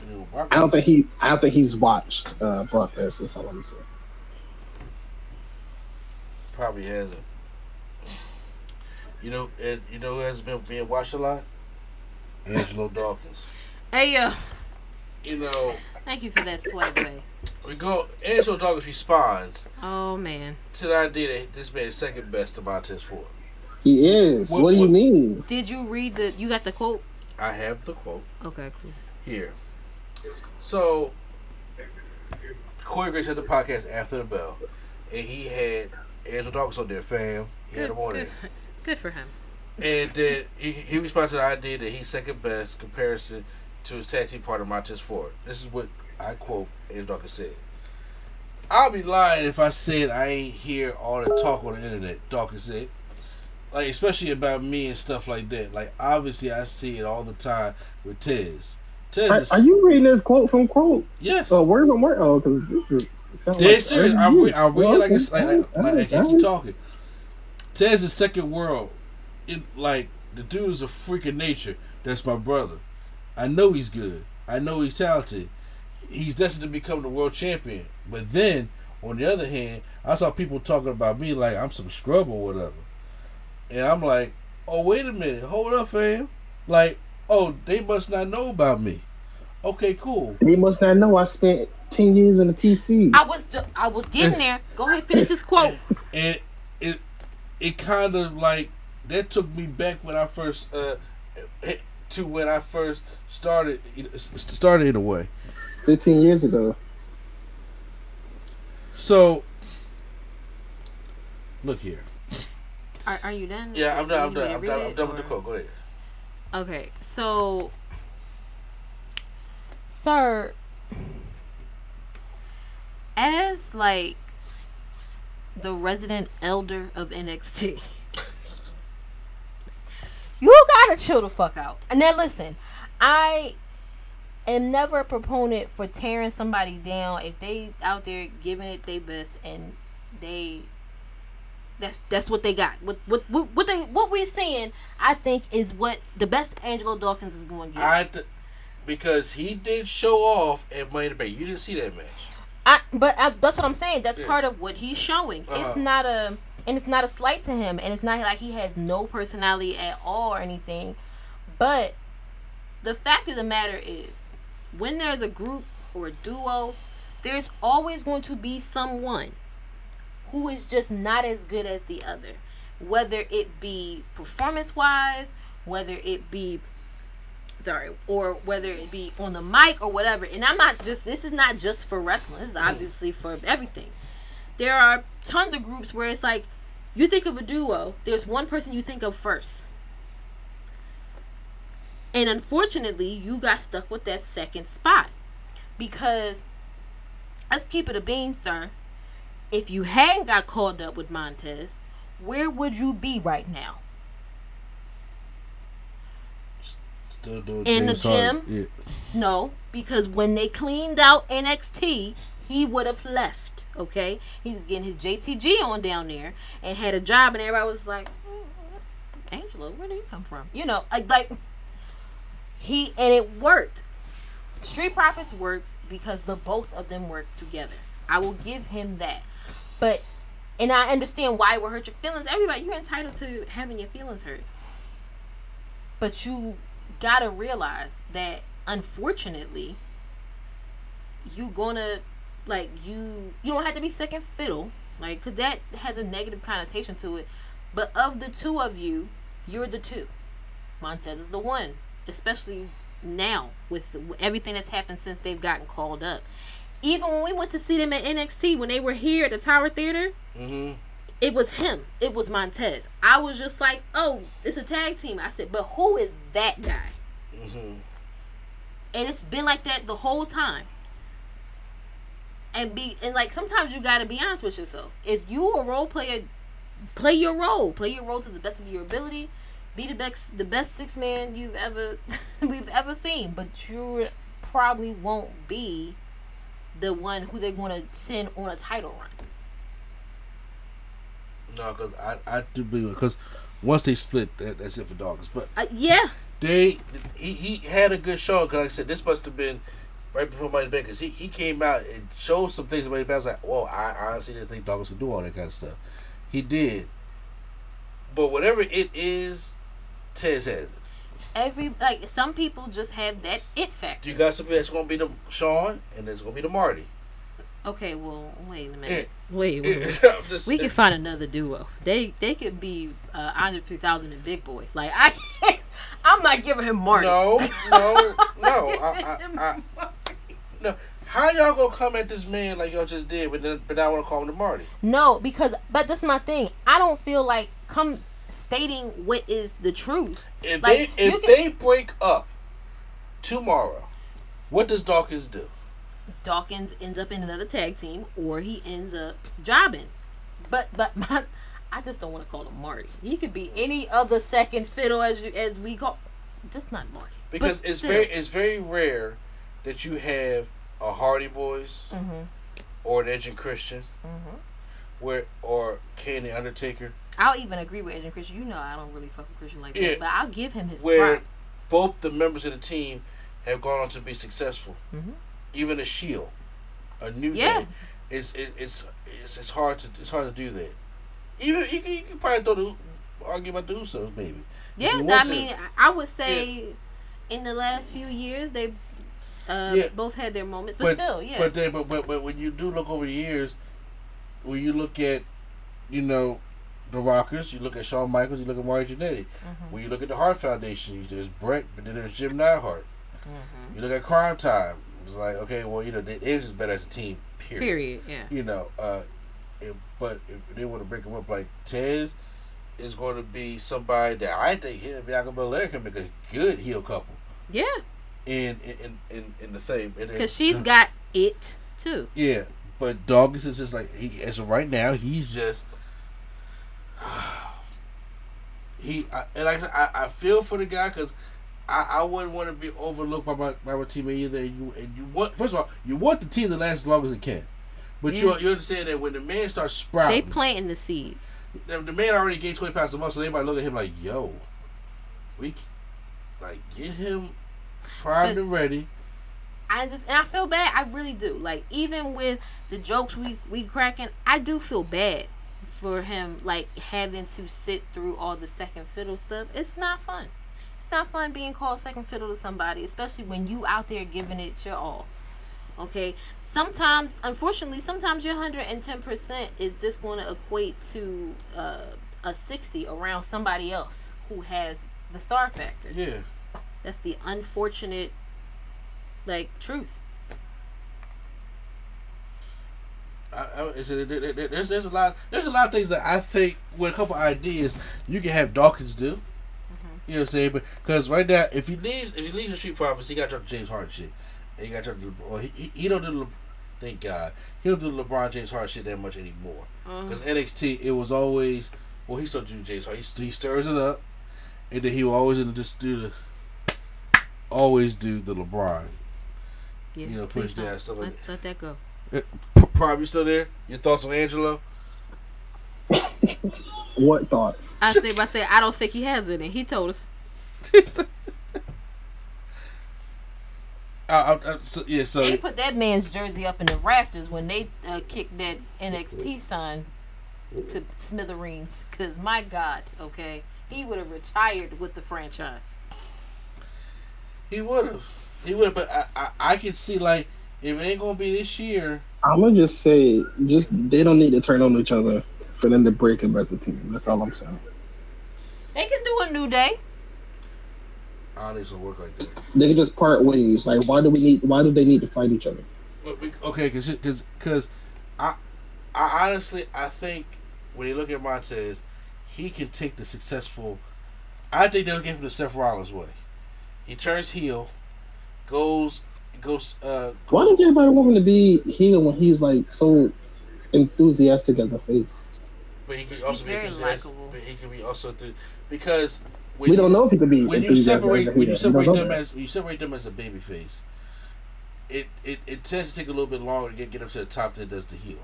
S2: You know, Brock-
S3: I don't think he. I don't think he's watched uh, Brock Lesnar. That's all I'm saying.
S2: probably hasn't. You know, and you know who has been being watched a lot? Angelo Dawkins.
S4: Hey yo,
S2: You know,
S4: thank you for that swag way.
S2: we go. Angelo Dawkins responds
S4: Oh man,
S2: to the idea that this man is second best to Montez Ford.
S3: He is.
S2: What-
S3: What, do you
S2: what-
S3: mean?
S4: did you read the? You got the quote?
S2: I have the quote
S4: Okay, cool.
S2: here. So, Corey Graves had the podcast after the bell, and he had Angelo Dawkins on there, fam. He had
S4: Good,
S2: him on
S4: good,
S2: there.
S4: for- good for him.
S2: And then he, he responded to the idea that he's second best comparison to his tag team partner Montez Ford. This is what I quote Angelo Dawkins said. I'll be lying if I said I ain't hear all the talk on the internet. Dawkins said, like especially about me and stuff like that. Like obviously I see it all the time with Tez. Tez
S3: Are,
S2: is
S3: are you reading this quote from quote?
S2: yes.
S3: Oh, word from word. Oh, because this is. it sounds
S2: Dead
S3: like
S2: serious. I'm, re-
S3: news.
S2: I'm reading like
S3: okay.
S2: it's like, like, like, like
S3: Alright,
S2: keep talking. Tez is second world. It like the dude's a freak of nature. That's my brother. I know he's good. I know he's talented. He's destined to become the world champion. But then, on the other hand, I saw people talking about me like I'm some scrub or whatever. And I'm like, oh wait a minute, hold up, fam. Like, oh, they must not know about me. Okay, cool.
S3: They must not know I spent ten years in the PC.
S4: I was, ju- I was getting there. Go ahead, finish this quote.
S2: and it it kind of like that took me back when I first uh to when I first started started in a way.
S3: Fifteen years ago.
S2: So look here.
S4: Are, are you done?
S2: Yeah, I'm done. I'm done. I'm done. I'm
S4: it,
S2: done with the
S4: or-
S2: quote. Go ahead.
S4: Okay, so, sir, as like the resident elder of NXT, You gotta chill the fuck out. And now listen, I am never a proponent for tearing somebody down if they out there giving it their best and they that's that's what they got. What what what, what they what we're seeing, I think, is what the best Angelo Dawkins is going to get.
S2: I d- because he did show off at Money in the Bank. You didn't see that match.
S4: I, but I, that's what I'm saying. That's
S2: Yeah.
S4: part of what he's showing.
S2: Uh-huh.
S4: It's not a, and it's not a slight to him, and it's not like he has no personality at all or anything. But the fact of the matter is, when there's a group or a duo, there's always going to be someone who is just not as good as the other, whether it be performance wise, whether it be sorry, or whether it be on the mic or whatever. And I'm not just this is not just for wrestling. This is obviously for everything. There are tons of groups where it's like you think of a duo, there's one person you think of first. And unfortunately, you got stuck with that second spot. Because let's keep it a bean, sir. If you hadn't got called up with Montez, where would you be right now?
S2: Still doing
S4: In the
S2: James Harden.
S4: gym?
S2: Yeah.
S4: No, because when they cleaned out NXT, he would have left. Okay, he was getting his JTG on down there and had a job, and everybody was like, oh, "That's Angelo. Where do you come from?" You know, like, like he and it worked. Street Profits works because the both of them work together. I will give him that, but and I understand why it will hurt your feelings. Everybody, you're entitled to having your feelings hurt, but you gotta realize that unfortunately you gonna like you you don't have to be second fiddle like because that has a negative connotation to it. But of the two of you you're the two. Montez is the one especially now with everything that's happened since they've gotten called up. Even when we went to see them at nxt when they were here at the tower theater
S2: Mm-hmm.
S4: It was him. It was Montez. I was just like, oh, it's a tag team. I said, but who is that guy?
S2: Mm-hmm.
S4: And it's been like that the whole time. And be and like sometimes you gotta be honest with yourself. If you a role player, play your role. Play your role to the best of your ability. Be the best the best six man you've ever we've ever seen. But you probably won't be the one who they're gonna send on a title run.
S2: No, because I, I do believe it because once they split, that, that's it for Dawkins. But
S4: Uh, yeah,
S2: they he, he had a good show because like I said this must have been right before Money Bank because he, he came out and showed some things about Money Bank. I was like, well, I honestly didn't think Dawkins could do all that kind of stuff. He did, but whatever it is, Tez has it.
S4: every like some people just have that it factor.
S2: You got something that's gonna be the Sean and there's gonna be the Marty.
S4: Okay, well, wait a minute. Wait, wait. wait.
S2: Just
S4: We can find another duo. They they could be uh, Andre 3000 and Big Boi. Like I can't. I'm not giving him Marty.
S2: No, no, no. I, I, I, no. How y'all gonna come at this man like y'all just did, but then but now want to call him the Marty?
S4: No, because but that's my thing. I don't feel like come stating what is the truth.
S2: If
S4: Like,
S2: they if
S4: can-
S2: they break up tomorrow, what does Dawkins do?
S4: Dawkins ends up in another tag team, or he ends up jobbing. But but my, I just don't want to call him Marty. He could be any other second fiddle as you, as we call, just not Marty. But
S2: Because it's
S4: still.
S2: very it's very rare that you have a Hardy Boys
S4: Mhm.
S2: or an Edge and Christian,
S4: Mhm.
S2: where or Kane the Undertaker,
S4: I'll even agree with Edge and Christian. You know I don't really fuck with Christian like
S2: Yeah.
S4: that, but I'll give him his
S2: where
S4: props.
S2: both the members of the team have gone on to be successful.
S4: Mhm.
S2: Even a Shield, a new
S4: Yeah.
S2: day, it's it, it's it's it's hard to it's hard to do that. Even you can, you can probably throw the argue about the Usos maybe.
S4: Yeah, I
S2: to.
S4: mean, I would say in the last few years they uh,
S2: Yeah.
S4: both had their moments, but, still, yeah.
S2: But, they, but but but when you do look over the years, when you look at, you know, the Rockers, you look at Shawn Michaels, you look at Marty Jannetty.
S4: Mm-hmm.
S2: When you look at the Hart Foundation, there's Bret, but then there's Jim Neidhart.
S4: Mm-hmm.
S2: You look at Cryme Tyme. It's like okay, well, you know, they, they was just better as a team. Period.
S4: Period. Yeah.
S2: You know, uh, if, but if they want to break them up, like Tez is going to be somebody that I think him and Bianca Belair can make a good heel couple.
S4: Yeah,
S2: In in in, in the thing,
S4: because she's got it too.
S2: Yeah, but Dawkins is just like he as of right now, he's just he I, and like I, said, I, I feel for the guy because I, I wouldn't want to be overlooked by my by my teammate either. And you and you want first of all you want the team to last as long as it can, but you
S4: Yeah.
S2: you understand that when the man starts sprouting, They
S4: planting the seeds.
S2: the, the man already gained twenty pounds a month, so everybody look at him like, yo, we like get him primed
S4: But-
S2: and ready.
S4: I just and I feel bad. I really do. Like even with the jokes we we cracking, I do feel bad for him. Like having to sit through all the second fiddle stuff. It's not fun. It's not fun being called second fiddle to somebody, especially when you out there giving it your all. Okay. Sometimes, unfortunately, sometimes your hundred and ten percent is just going to equate to uh, a sixty around somebody else who has the star factor.
S2: Yeah.
S4: That's the unfortunate, like, truth.
S2: I, I, there's there's a lot there's a lot of things that I think with a couple ideas you can have Dawkins do. You know what I'm saying? But because right now, if he leaves, if he leaves the Street Profits, he got to drop the James Harden shit, and he got to drop the. Well, he, he, he don't do the. Le- Thank God, he don't do the LeBron James Harden shit that much anymore. Because NXT, it was always well, he still do James Harden. He, he stirs it up, and then he will always just do the. Always do the LeBron.
S4: Yeah,
S2: You know, push that,
S4: don't.
S2: stuff like
S4: let, let that go.
S2: Uh, P- Prob, you still there? Your thoughts on Angelo?
S3: What thoughts?
S4: I say, I say, I don't think he has any. He told us.
S2: Uh, uh, uh, so, yeah, so
S4: They put that man's jersey up in the rafters when they uh, kicked that NXT sign to smithereens. Cause my God, okay, he would have retired with the franchise.
S2: he would have, he would. But I, I, I can see like if it ain't gonna be this year,
S3: I'm gonna just say, just they don't need to turn on each other for them to break up as a team. That's all I'm saying.
S4: They can do a new day.
S2: I don't think it's gonna work like that.
S3: They can just part ways. Like, why do we need? Why do they need to fight each other?
S2: Okay, because because because I I honestly I think when you look at Montez, he can take the successful. I think they'll give him the Seth Rollins way. He turns heel, goes goes uh.
S3: Why does everybody want him to be heel when he's like so enthusiastic as a face?
S2: But he can also be
S4: very
S2: enthusiastic.
S4: likable.
S2: But he can be also through because when
S3: We don't know if he could be
S2: when you separate when you
S3: heel. We don't
S2: separate them as when you separate them as a baby face, it, it it tends to take a little bit longer to get get up to the top than it does to heel.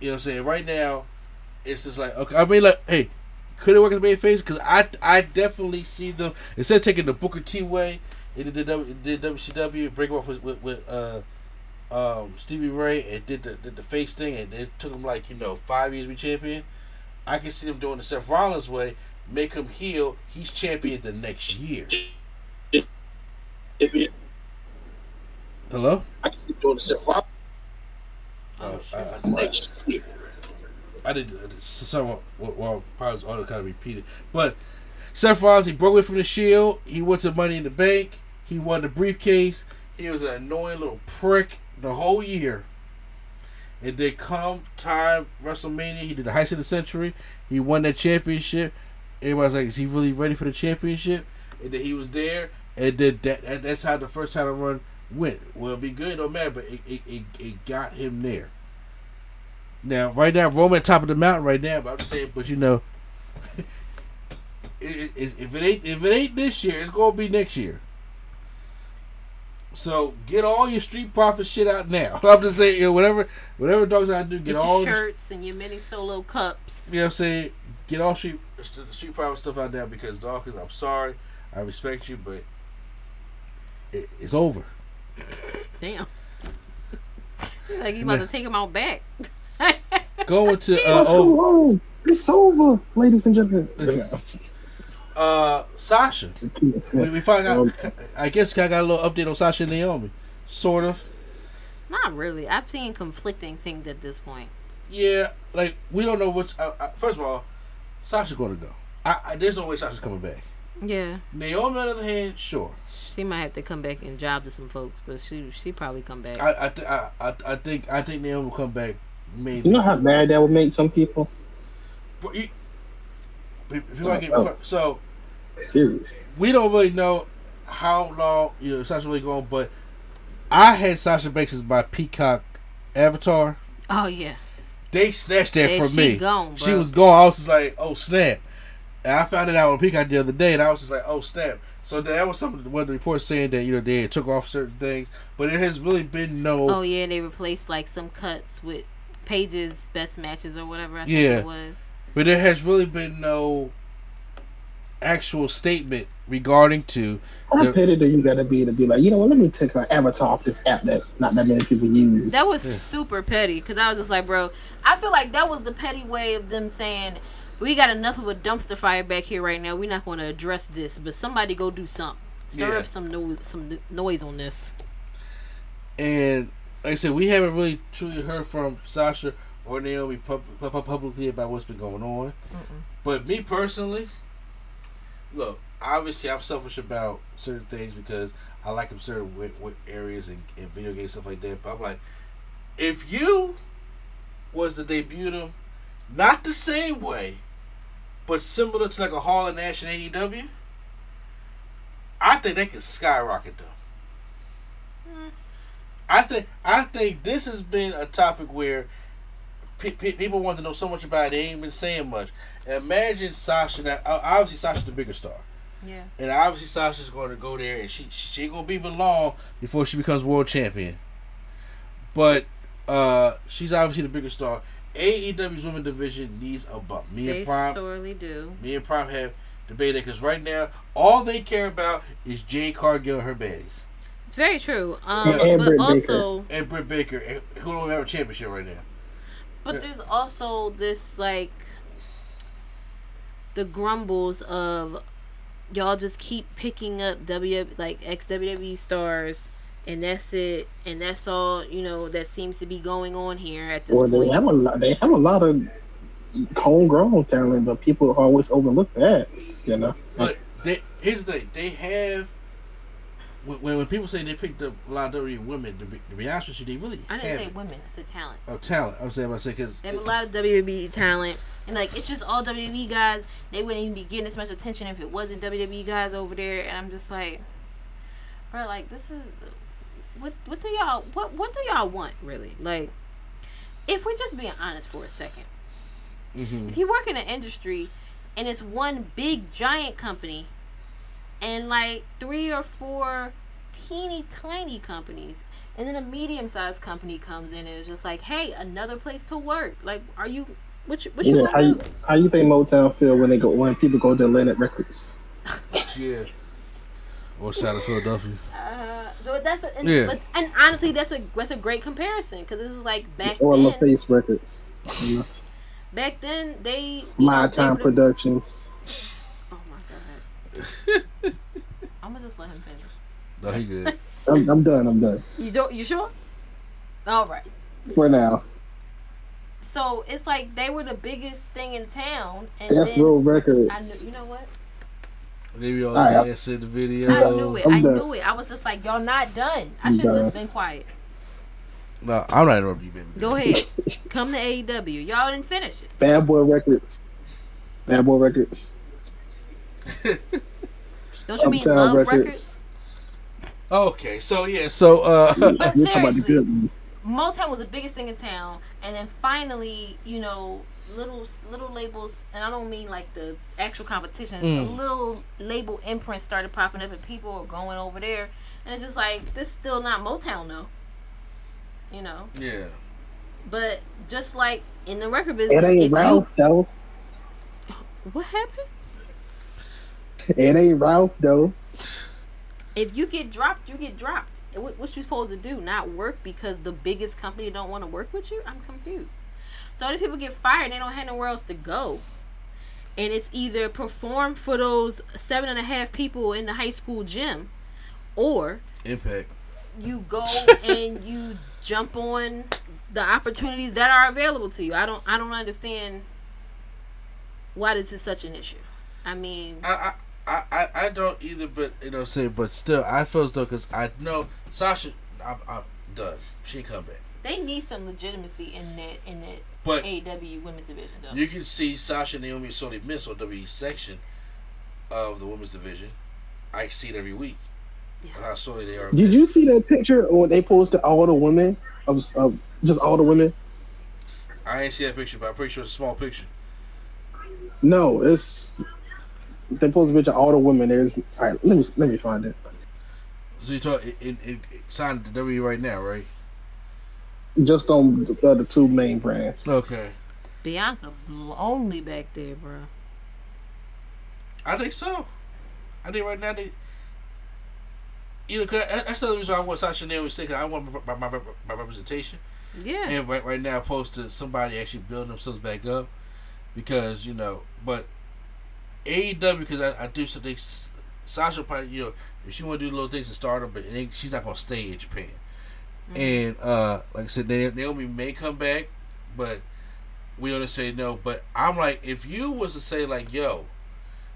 S2: You know what I'm saying? Right now, it's just like okay. I mean, like, hey, could it work as a baby face? Because I I definitely see them instead of taking the Booker T way, it did the W- it did WCW break off with with, with uh um Stevie Ray and did the did the face thing and it took him like you know five years to be champion. I can see them doing the Seth Rollins way, make him heel. He's champion the next year. Hello.
S3: I can see doing the Seth Rollins
S2: Uh, I, I,
S3: next year.
S2: I did uh, some well, well probably all kind of repeated, but Seth Rollins he broke away from the Shield. He went to Money in the Bank. He won the briefcase. He was an annoying little prick the whole year. And then come time WrestleMania, he did the heist of the century. He won that championship. Everybody's like, is he really ready for the championship? And then he was there, and then that, that that's how the first title run went. Well, it'd be good, no matter, but it, it, it, it got him there. Now, right now, Roman top of the mountain right now. But I'm just saying, but you know, it, it, if it ain't if it ain't this year, it's gonna be next year. So get all your street profit shit out now. I'm just saying, you know, whatever whatever dogs I do, get
S4: Get
S2: all
S4: your
S2: the-
S4: shirts and your mini solo cups.
S2: you know what I'm saying? Get all street the street profit stuff out there because Dawkins, I'm sorry, I respect you, but it, it's over.
S4: Damn. like you about to take him out back.
S2: Going to uh,
S3: Let's
S2: oh,
S3: go home. It's over, ladies and gentlemen.
S2: Uh Sasha. We, we finally
S3: Um,
S2: got. I guess I got a little update on Sasha and Naomi, sort of.
S4: Not really. I've seen conflicting things at this point.
S2: Yeah, like we don't know what's. Uh, uh, first of all, Sasha's going to go. I, I, there's no way Sasha's coming back.
S4: Yeah.
S2: Naomi, on the other hand, sure.
S4: She might have to come back and job to some folks, but she she probably come back.
S2: I I, th- I, I I think I think Naomi will come back. Maybe.
S3: You know how mad that would make some people?
S2: But you- if you want to oh, get
S3: Oh.
S2: so
S3: Furious.
S2: we don't really know how long you know Sasha really going, but I had Sasha Banks as my Peacock avatar.
S4: oh yeah.
S2: they snatched that
S4: Yeah,
S2: from
S4: she
S2: me.
S4: gone,
S2: she was gone. I was just like, oh snap! And I found it out on Peacock the other day, and I was just like, oh snap! So that was some of the, one of the reports saying that you know they took off certain things, but it has really been no.
S4: Oh yeah, they replaced like some cuts with Page's best matches or whatever. I
S2: Yeah.
S4: think it was.
S2: But there has really been no actual statement regarding to
S3: How
S2: the,
S3: petty do you gotta be to be like, you know what? Let me take an avatar off this app that not that many people use.
S4: That was super petty because I was just like, bro, I feel like that was the petty way of them saying we got enough of a dumpster fire back here right now. We're not going to address this, but somebody go do something. Stir
S2: Yeah.
S4: up some no- some no- noise on this.
S2: and like I said, we haven't really truly heard from Sasha or Naomi pub- pub- publicly about what's been going on. But me personally, look, obviously I'm selfish about certain things because I like them certain wi- wi- areas and, and video games stuff like that. But I'm like, if you was to debut them, not the same way, but similar to like a Hall and Nash and AEW, I think they could skyrocket them. Mm. I think I think this has been a topic where people want to know so much about it. They ain't been saying much. Imagine Sasha. Now, obviously, Sasha's the bigger star,
S4: Yeah.
S2: and obviously Sasha's going to go there, and she she ain't gonna be but long before she becomes world champion. But uh, she's obviously the bigger star. AEW's women division needs a bump. Me
S4: They
S2: and Prime,
S4: sorely do.
S2: me and Prime have debated because right now all they care about is Jade Cargill and her baddies
S4: It's very true. Um,
S3: Yeah, and
S4: but
S3: Britt Baker.
S4: also,
S2: and Britt Baker, and who don't have a championship right now.
S4: But there's also this like the grumbles of y'all just keep picking up W like ex WWE stars. And that's it, and that's all you know. That seems to be going on here at this
S3: or they
S4: point.
S3: have a lot. They have a lot of homegrown talent, but people always overlook that. You know.
S2: But they, here's the thing: they have when, when people say they picked up a lot of WWE women. To be, to be honest with you, they really
S4: I didn't
S2: have
S4: say women. I said talent.
S2: Oh, talent. I'm saying, I say because
S4: They have a lot of WWE talent, and like it's just all WWE guys. They wouldn't even be getting as much attention if it wasn't WWE guys over there. And I'm just like, bro, like this is what what do y'all what what do y'all want really? Like, if we're just being honest for a 2nd mm-hmm. if you work in an industry and it's one big giant company and like three or four teeny tiny companies and then a medium sized company comes in and is just like hey another place to work like are you what you, what you
S3: Yeah.
S4: want
S3: How
S4: to
S3: you
S4: do
S3: how you think Motown feel when they go when people go to Atlantic Records?
S2: yeah, or South of Philadelphia.
S4: uh, that's a, and,
S2: Yeah.
S4: but, and honestly that's a that's a great comparison because this is like back then.
S3: Or
S4: then
S3: LaFace Records. You know?
S4: back then they you
S3: My
S4: know, they
S3: Time
S4: would've-
S3: Productions.
S4: my god i'm gonna just let him finish
S2: No, he good.
S3: I'm, I'm done. I'm done
S4: you don't you sure all right
S3: for now.
S4: So it's like they were the biggest thing in town, and
S3: Death
S4: then
S3: Row Records.
S4: I knew, you know what?
S2: They be all
S3: All right.
S2: dancing in the video.
S4: I knew it.
S3: I'm
S4: I
S3: done.
S4: knew it. I was just like, y'all not done. I should have just been quiet.
S2: No, I'm not interrupting you, baby.
S4: Go ahead, come to AEW. Y'all didn't finish it.
S3: Bad Boy Records. Bad Boy Records.
S4: Don't you mean
S3: Uptown
S4: Love
S3: Records.
S4: Records?
S2: Okay, so yeah, so uh,
S4: But
S3: You're talking about the
S4: seriously,
S3: good.
S4: Motown was the biggest thing in town, and then finally, you know, little little labels, and I don't mean like the actual competition.
S2: Mm.
S4: A little label imprints started popping up, and people were going over there, and it's just like this still not Motown though. You know,
S2: yeah,
S4: but just like in the record business,
S3: It ain't
S4: if
S3: Ralph though.
S4: what happened?
S3: It ain't Ralph though.
S4: If you get dropped, you get dropped. What, what you supposed to do? Not work because the biggest company don't want to work with you? I'm confused. So many people get fired and they don't have nowhere else to go. And it's either perform for those seven and a half people in the high school gym, or
S2: Impact.
S4: you go and you jump on the opportunities that are available to you. I don't I don't understand why this is such an issue. I mean,
S2: I, I, I, I don't either, but you know, say, but still, I feel as though because I know Sasha, I'm, I'm done. She come back.
S4: they need some legitimacy in that in that
S2: But
S4: AEW women's division though.
S2: you can see Sasha and Naomi sorely miss on WWE section of the women's division. I see it every week. How sorely they are.
S3: Did you see that picture when they posted all the women of, of just all the women?
S2: I ain't see that picture, but I'm pretty sure it's a small picture.
S3: No, it's they post a picture of all the women. There's all right. Let me let me find it.
S2: So you talk it, it, it, it signed to W right now, right?
S3: Just on the, uh, the two main brands.
S2: Okay.
S4: Bianca only back there, bro.
S2: I think so. I think right now they, you know, cause that's the reason why I want Sasha Naomi to say 'cause I want my, my, my, my representation.
S4: Yeah.
S2: And right, right now, opposed to somebody actually building themselves back up, because you know, but AEW because I, I do something. Sasha probably you know if she want to do little things to start up but she's not gonna stay in Japan. And uh like I said, Naomi may come back, but we don't say no. But I'm like, if you was to say like, yo,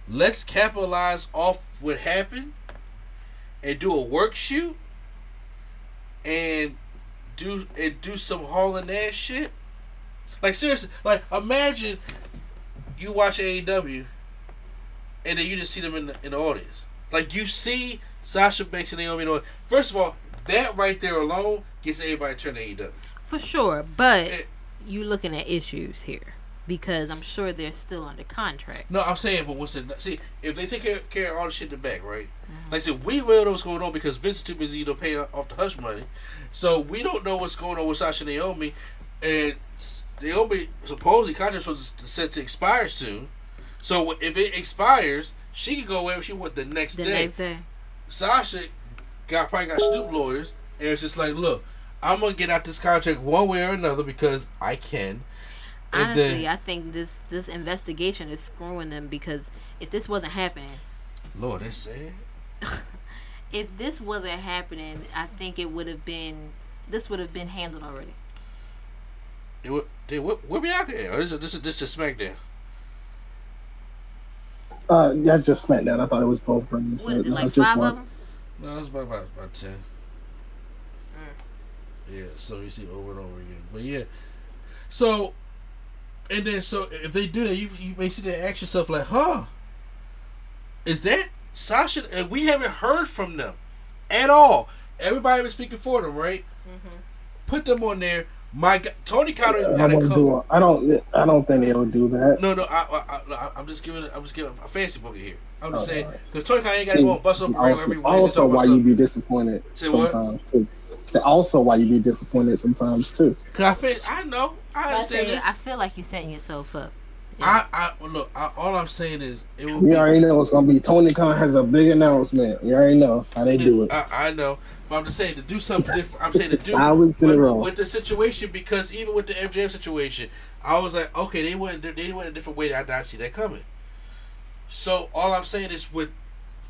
S2: let's capitalize off what happened and do a work shoot and do and do some Hall and Nash shit. Like seriously, like imagine you watch AEW and then you just see them in the, in the audience. Like you see Sasha Banks and Naomi. in. First of all, that right there alone gets everybody to turn to AEW.
S4: For sure, but
S2: Eh.
S4: you looking at issues here because I'm sure they're still under contract.
S2: No, I'm saying, but what's it? See, if they take care, care of all the shit in the back, right? Like I said, we really know what's going on because Vince is too busy, you know, paying off the hush money. So we don't know what's going on with Sasha and Naomi, and Naomi supposedly contract was set to expire soon. So if it expires, she can go wherever she wants the next
S4: The
S2: day.
S4: next day.
S2: Sasha got probably got Snoop lawyers, and it's just like, look, I'm gonna get out this contract one way or another because I can. And
S4: Honestly,
S2: then,
S4: I think this this investigation is screwing them because if this wasn't happening,
S2: Lord, that's sad.
S4: if this wasn't happening, I think it would have been this would have been handled already.
S2: It, they, where, where Bianca at? Or this is this is this is SmackDown.
S3: Uh, that's just SmackDown. I thought it was both brands.
S4: What is
S3: but
S4: it
S3: no,
S4: like
S3: just
S4: five
S3: one.
S4: of them?
S2: No, it's about about, about ten. Yeah, so you see over and over again. But yeah, so and then so if they do that, you you may sit there and ask yourself like, huh, is that Sasha? And we haven't heard from them at all. Everybody been speaking for them, right? Put them on there. My Tony Khan even
S3: I,
S2: got to come.
S3: Do, I don't. I don't think they'll do that.
S2: No, no, I, I, I, I'm just giving, I'm just giving a fancy book here. I'm just
S3: Oh,
S2: saying because Tony Khan ain't got to
S3: See,
S2: go and bust up ring
S3: also,
S2: every Wednesday.
S3: also why you
S2: something.
S3: be disappointed
S2: Say what?
S3: sometimes too. Say also why you be disappointed sometimes too.
S2: Cause I feel, I know, I
S4: I,
S2: understand
S4: say,
S2: this.
S4: I feel like you're setting yourself up.
S2: I, I look. I, all I'm saying is it will
S3: You
S2: be.
S3: already know it's gonna be Tony Khan has a big announcement. You already know how they do it.
S2: I, I know, but I'm just saying to do something different. I'm saying to do
S3: Five weeks in a
S2: with,
S3: row.
S2: with the situation because even with the MJF situation, I was like, okay, they went they went a different way. that I did not see that coming. So all I'm saying is with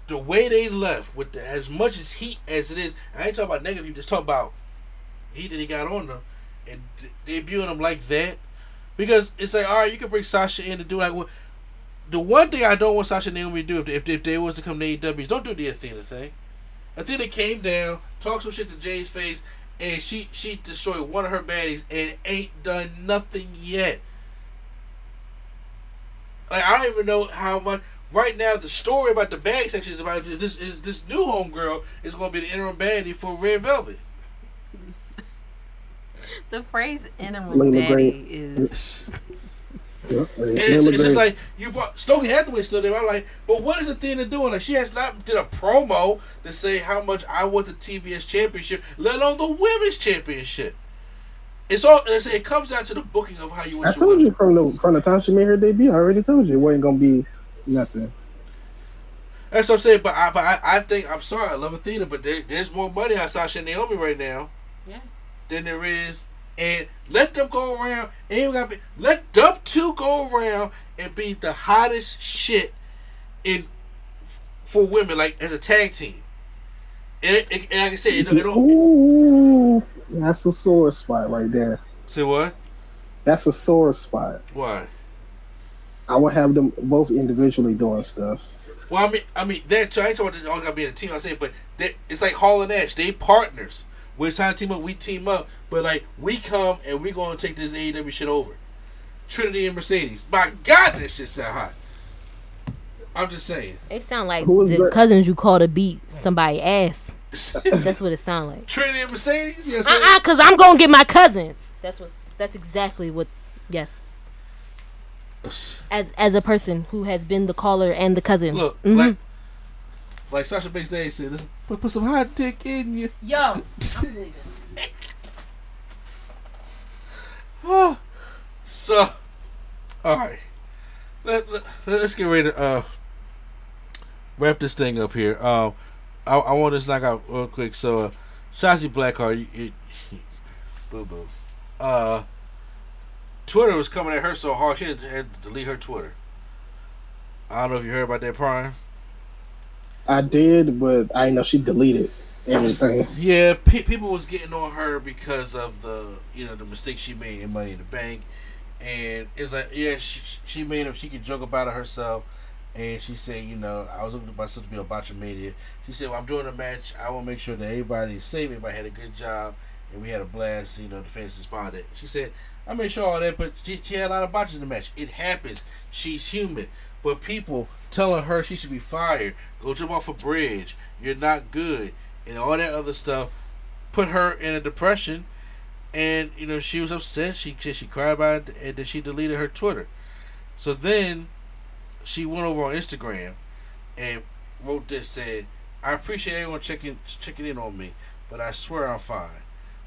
S2: the way they left, with the, as much as heat as it is, I ain't talking about negative. You just talking about heat that he got on them and de- debuting them like that. Because it's like, all right, you can bring Sasha in to do like what. The one thing I don't want Sasha and Naomi to do if they, if they, if they was to come to AEW is don't do the Athena thing. Athena came down, talked some shit to Jade's face, and she she destroyed one of her baddies and ain't done nothing yet. Like I don't even know how much. Right now, the story about the bag section is about this is this new homegirl is going to be the interim baddie for Red Velvet.
S4: The phrase interim baddie is
S3: Yeah.
S2: And it's, it's just like you brought Stokely Hathaway still there. I'm like, but what is Athena doing? Like she has not did a promo to say how much I want the TBS championship, let alone the women's championship. It's all it's, it comes down to the booking of how you
S3: I
S2: want your
S3: told
S2: women.
S3: you from the from the time she made her debut. I already told you it wasn't gonna be nothing.
S2: That's what I'm saying. But I, but I, I think I'm sorry. I love Athena, but there, there's more money on Sasha and Naomi right now
S4: yeah.
S2: than there is. And let them go around. And you got let them two go around and be the hottest shit in for women, like as a tag team. And, it, it- and like I said, it, it
S3: Ooh, that's a sore spot right there.
S2: say what?
S3: That's a sore spot.
S2: Why?
S3: I would have them both individually doing stuff.
S2: Well, I mean, I mean that. So I ain't talking about all got to be in a team. I'm saying, but they, it's like Hall and Nash. They partners. We're trying to team up. We team up, but like we come and we're gonna take this AEW shit over. Trinity and Mercedes. My God, this shit sound hot. I'm just saying.
S4: They sound like
S3: Who is
S4: the
S3: that?
S4: cousins you call to beat somebody ass. That's what it sound like.
S2: Trinity and Mercedes. You know what I'm saying?
S4: Uh uh, cause I'm gonna get my cousins. That's what. That's exactly what Yes. As as a person who has been the caller and the cousin.
S2: Look,
S4: Mhm.
S2: like, like Sasha Banks Day said, put, put some hot dick in you.
S4: Yo, I'm leaving.
S2: Oh, so, all right, let, let, let's get ready to uh, wrap this thing up here. Um, I, I want to just knock out real quick. So, uh, Shotzi Blackheart, you, you, boo boo. Uh, Twitter was coming at her so hard she had to, had to delete her Twitter. I don't know if you heard about that, Prime.
S3: I did, but I know she deleted everything.
S2: Yeah, pe- people was getting on her because of the you know the mistake she made in Money in the Bank, and it was like yeah she, she made up she could joke about it herself, and she said you know I was looking at myself to be a botch of media. She said well, I'm doing a match. I want to make sure that everybody's safe. Everybody had a good job, and we had a blast. You know the fans responded. She said I made sure all that, but she, she had a lot of botches in the match. It happens. She's human. But people telling her she should be fired, go jump off a bridge, you're not good, and all that other stuff put her in a depression. And you know she was upset. She she, cried about it, and then she deleted her Twitter. So then she went over on Instagram and wrote this said, "I appreciate everyone checking checking in on me, but I swear I'm fine.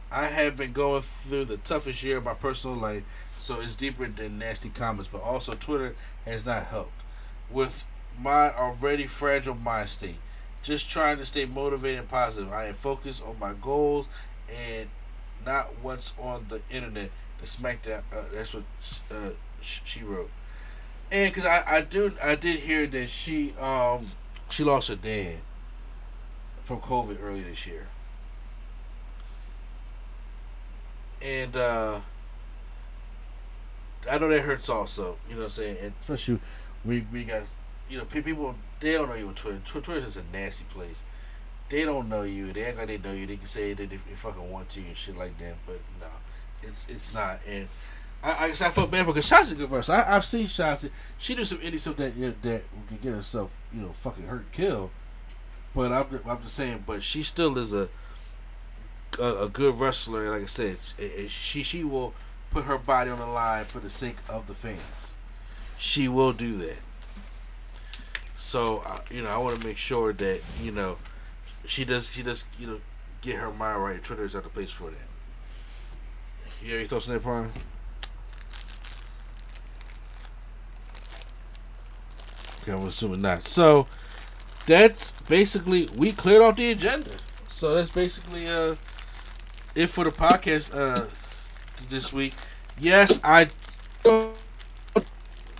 S2: I have been going through the toughest year of my personal life, so it's deeper than nasty comments. But also Twitter has not helped with my already fragile mind state. Just trying to stay motivated and positive. I am focused on my goals and not what's on the internet. The SmackDown. Uh, that's what uh, she wrote. And because I, I do I did hear that she um she lost her dad from COVID earlier this year. And uh I know that hurts also, you know what I'm saying? And especially we we got you know, pe- people they don't know you on Twitter. Tw- Twitter's just a nasty place. They don't know you. They act like they know you. They can say that they, they fucking want to and shit like that, but no, it's it's not. And I I, I felt bad for because Shotzi's a good wrestler. I, I've seen Shotzi. She do some indie stuff that you know, that can get herself you know fucking hurt, and killed. But I'm I'm just saying. But she still is a a, a good wrestler. and Like I said, she she will put her body on the line for the sake of the fans. She will do that. So you know, I want to make sure that you know she does she does you know get her mind right. Twitter is not the place for that. You have thoughts on that? Okay, I'm assuming not. So that's basically we cleared off the agenda. So that's basically uh it for the podcast uh this week. Yes, I.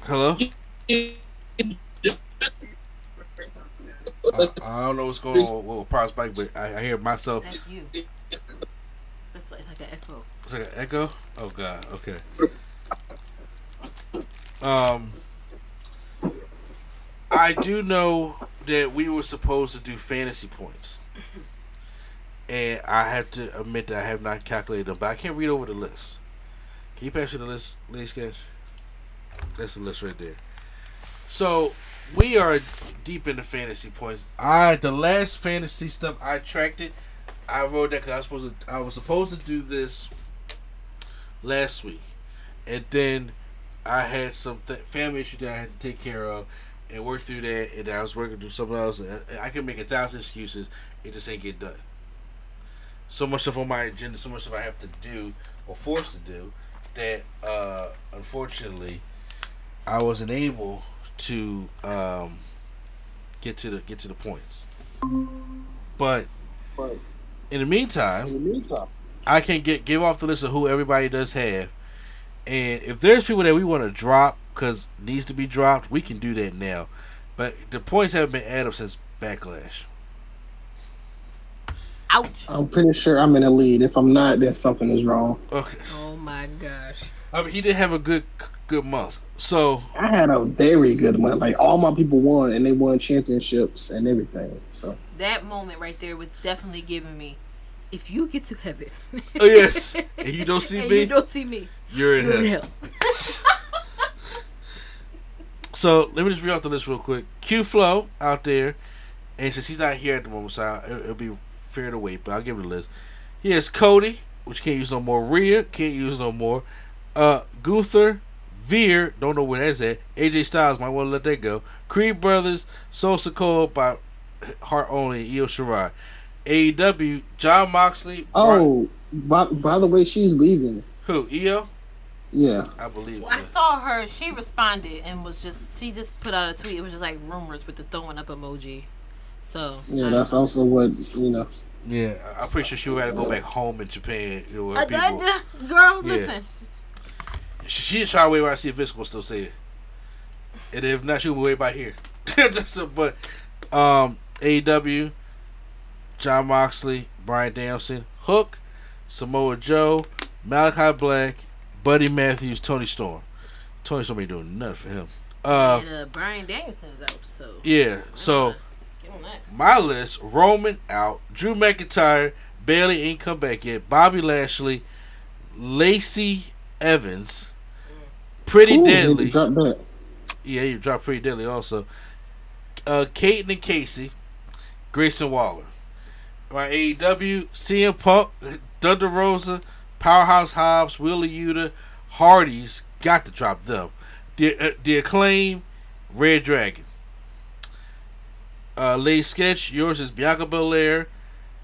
S2: Hello. I, I don't know what's going on with, with Prize Bike, but I, I hear myself.
S4: That's you. That's like, like an echo.
S2: It's like an echo. Oh God. Okay. Um, I do know that we were supposed to do fantasy points, and I have to admit that I have not calculated them. But I can't read over the list. Can you pass me the list, Lady Sketch? That's the list right there. So we are deep into fantasy points. I the last fantasy stuff I tracked it. I wrote that because I was supposed to. I was supposed to do this last week, and then I had some th- family issue that I had to take care of and work through that, and I was working through something else. And I can make a thousand excuses. It just ain't get done. So much stuff on my agenda, so much stuff I have to do or forced to do that uh, unfortunately I wasn't able to um, get to the get to the points. But in the meantime, I can get give off the list of who everybody does have, and if there's people that we want to drop because needs to be dropped, we can do that now. But the points haven't been added up since Backlash.
S4: Ouch.
S3: I'm pretty sure I'm in the lead. If I'm not, then something is wrong.
S2: Okay,
S4: Oh my gosh.
S2: I mean he did have a good good month. So
S3: I had a very good month. Like all my people won, and they won championships and everything. So
S4: That moment right there was definitely giving me. If you get to heaven,
S2: oh yes, and you don't see
S4: and
S2: me,
S4: you don't see me,
S2: you're in
S4: you're in
S2: hell.
S4: hell.
S2: So let me just read off the list real quick. Q Flow out there, and since he's not here at the moment, so I, it'll, it'll be fair to wait. But I'll give him the list. He has Cody, which can't use no more. Rhea can't use no more. Uh, Gunther, Veer, don't know where that's at. AJ Styles might want to let that go. Creed Brothers, Solo Sikoa by Heart Only, Io Shirai. AEW, Jon Moxley.
S3: Oh, by, by the way, she's leaving.
S2: Who? Io?
S3: Yeah.
S2: I believe.
S4: Well, I saw her. She responded and was just she just put out a tweet. It was just like rumors with the throwing up emoji. So
S3: Yeah, that's also what you know.
S2: Yeah, I'm pretty sure she would have to go back home in Japan. You know, where
S4: Uh,
S2: people,
S4: that- girl,
S2: Yeah.
S4: listen.
S2: She, she'd try to wait around to see if Vince will still say it. And if not, she'll wait by here. But um, AEW, Jon Moxley, Bryan Danielson, Hook, Samoa Joe, Malachi Black, Buddy Matthews, Toni Storm. Toni Storm ain't doing nothing for him. Uh,
S4: and, uh, Brian is out. So
S2: yeah, so
S4: Give him that.
S2: my list: Roman out, Drew McIntyre, Bayley ain't come back yet, Bobby Lashley, Lacey Evans, Pretty
S3: Ooh,
S2: Deadly.
S3: they dropped that.
S2: Yeah, you dropped Pretty Deadly also. Uh, Katen and Casey, Grayson Waller. My AEW, CM Punk, Thunder Rosa, Powerhouse Hobbs, Wheeler Yuta, Hardys, got to drop them. The, uh, the Acclaim, Red Dragon. Uh, Lay Sketch, yours is Bianca Belair,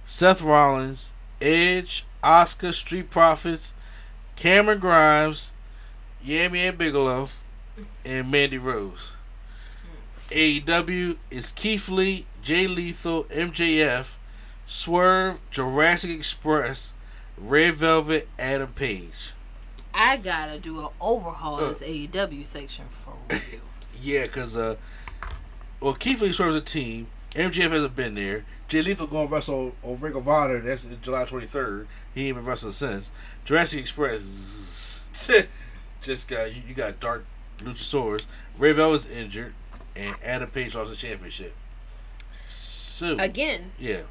S2: Seth Rollins, Edge, Oscar, Street Profits, Cameron Grimes, Yami and Bigelow, and Mandy Rose. AEW is Keith Lee, Jay Lethal, MJF, Swerve, Jurassic Express, Red Velvet, Adam Page.
S4: I gotta do an overhaul
S2: Uh.
S4: this AEW section for real.
S2: Yeah, because, uh, well, Keith Lee serves a team. MJF hasn't been there. Jay Lethal going to wrestle on Ring of Honor. That's July 23rd. He ain't been wrestling since. Jurassic Express just got, you, you got Dark Luchasaurus. Ray was injured. And Adam Page lost the championship. So,
S4: Again.
S2: yeah.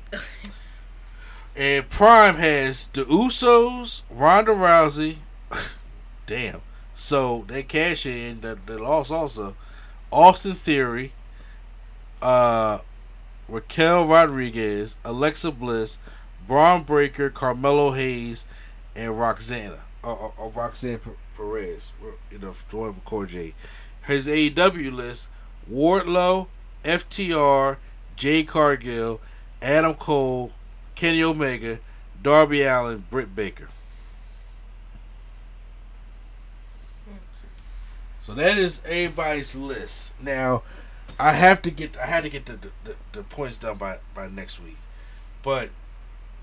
S2: And Prime has the Usos, Ronda Rousey. Damn. So they cash in the, the loss also. Austin Theory, uh, Raquel Rodriguez, Alexa Bliss, Bron Breakker, Carmelo Hayes, and Roxana. Or, uh, or, uh, or uh, Roxanne P- Perez. You know, Core J. His AEW list Wardlow, FTR, Jade Cargill, Adam Cole, Kenny Omega, Darby Allin, Britt Baker. So that is everybody's list. Now, I have to get I had to get the, the, the points done by, by next week. But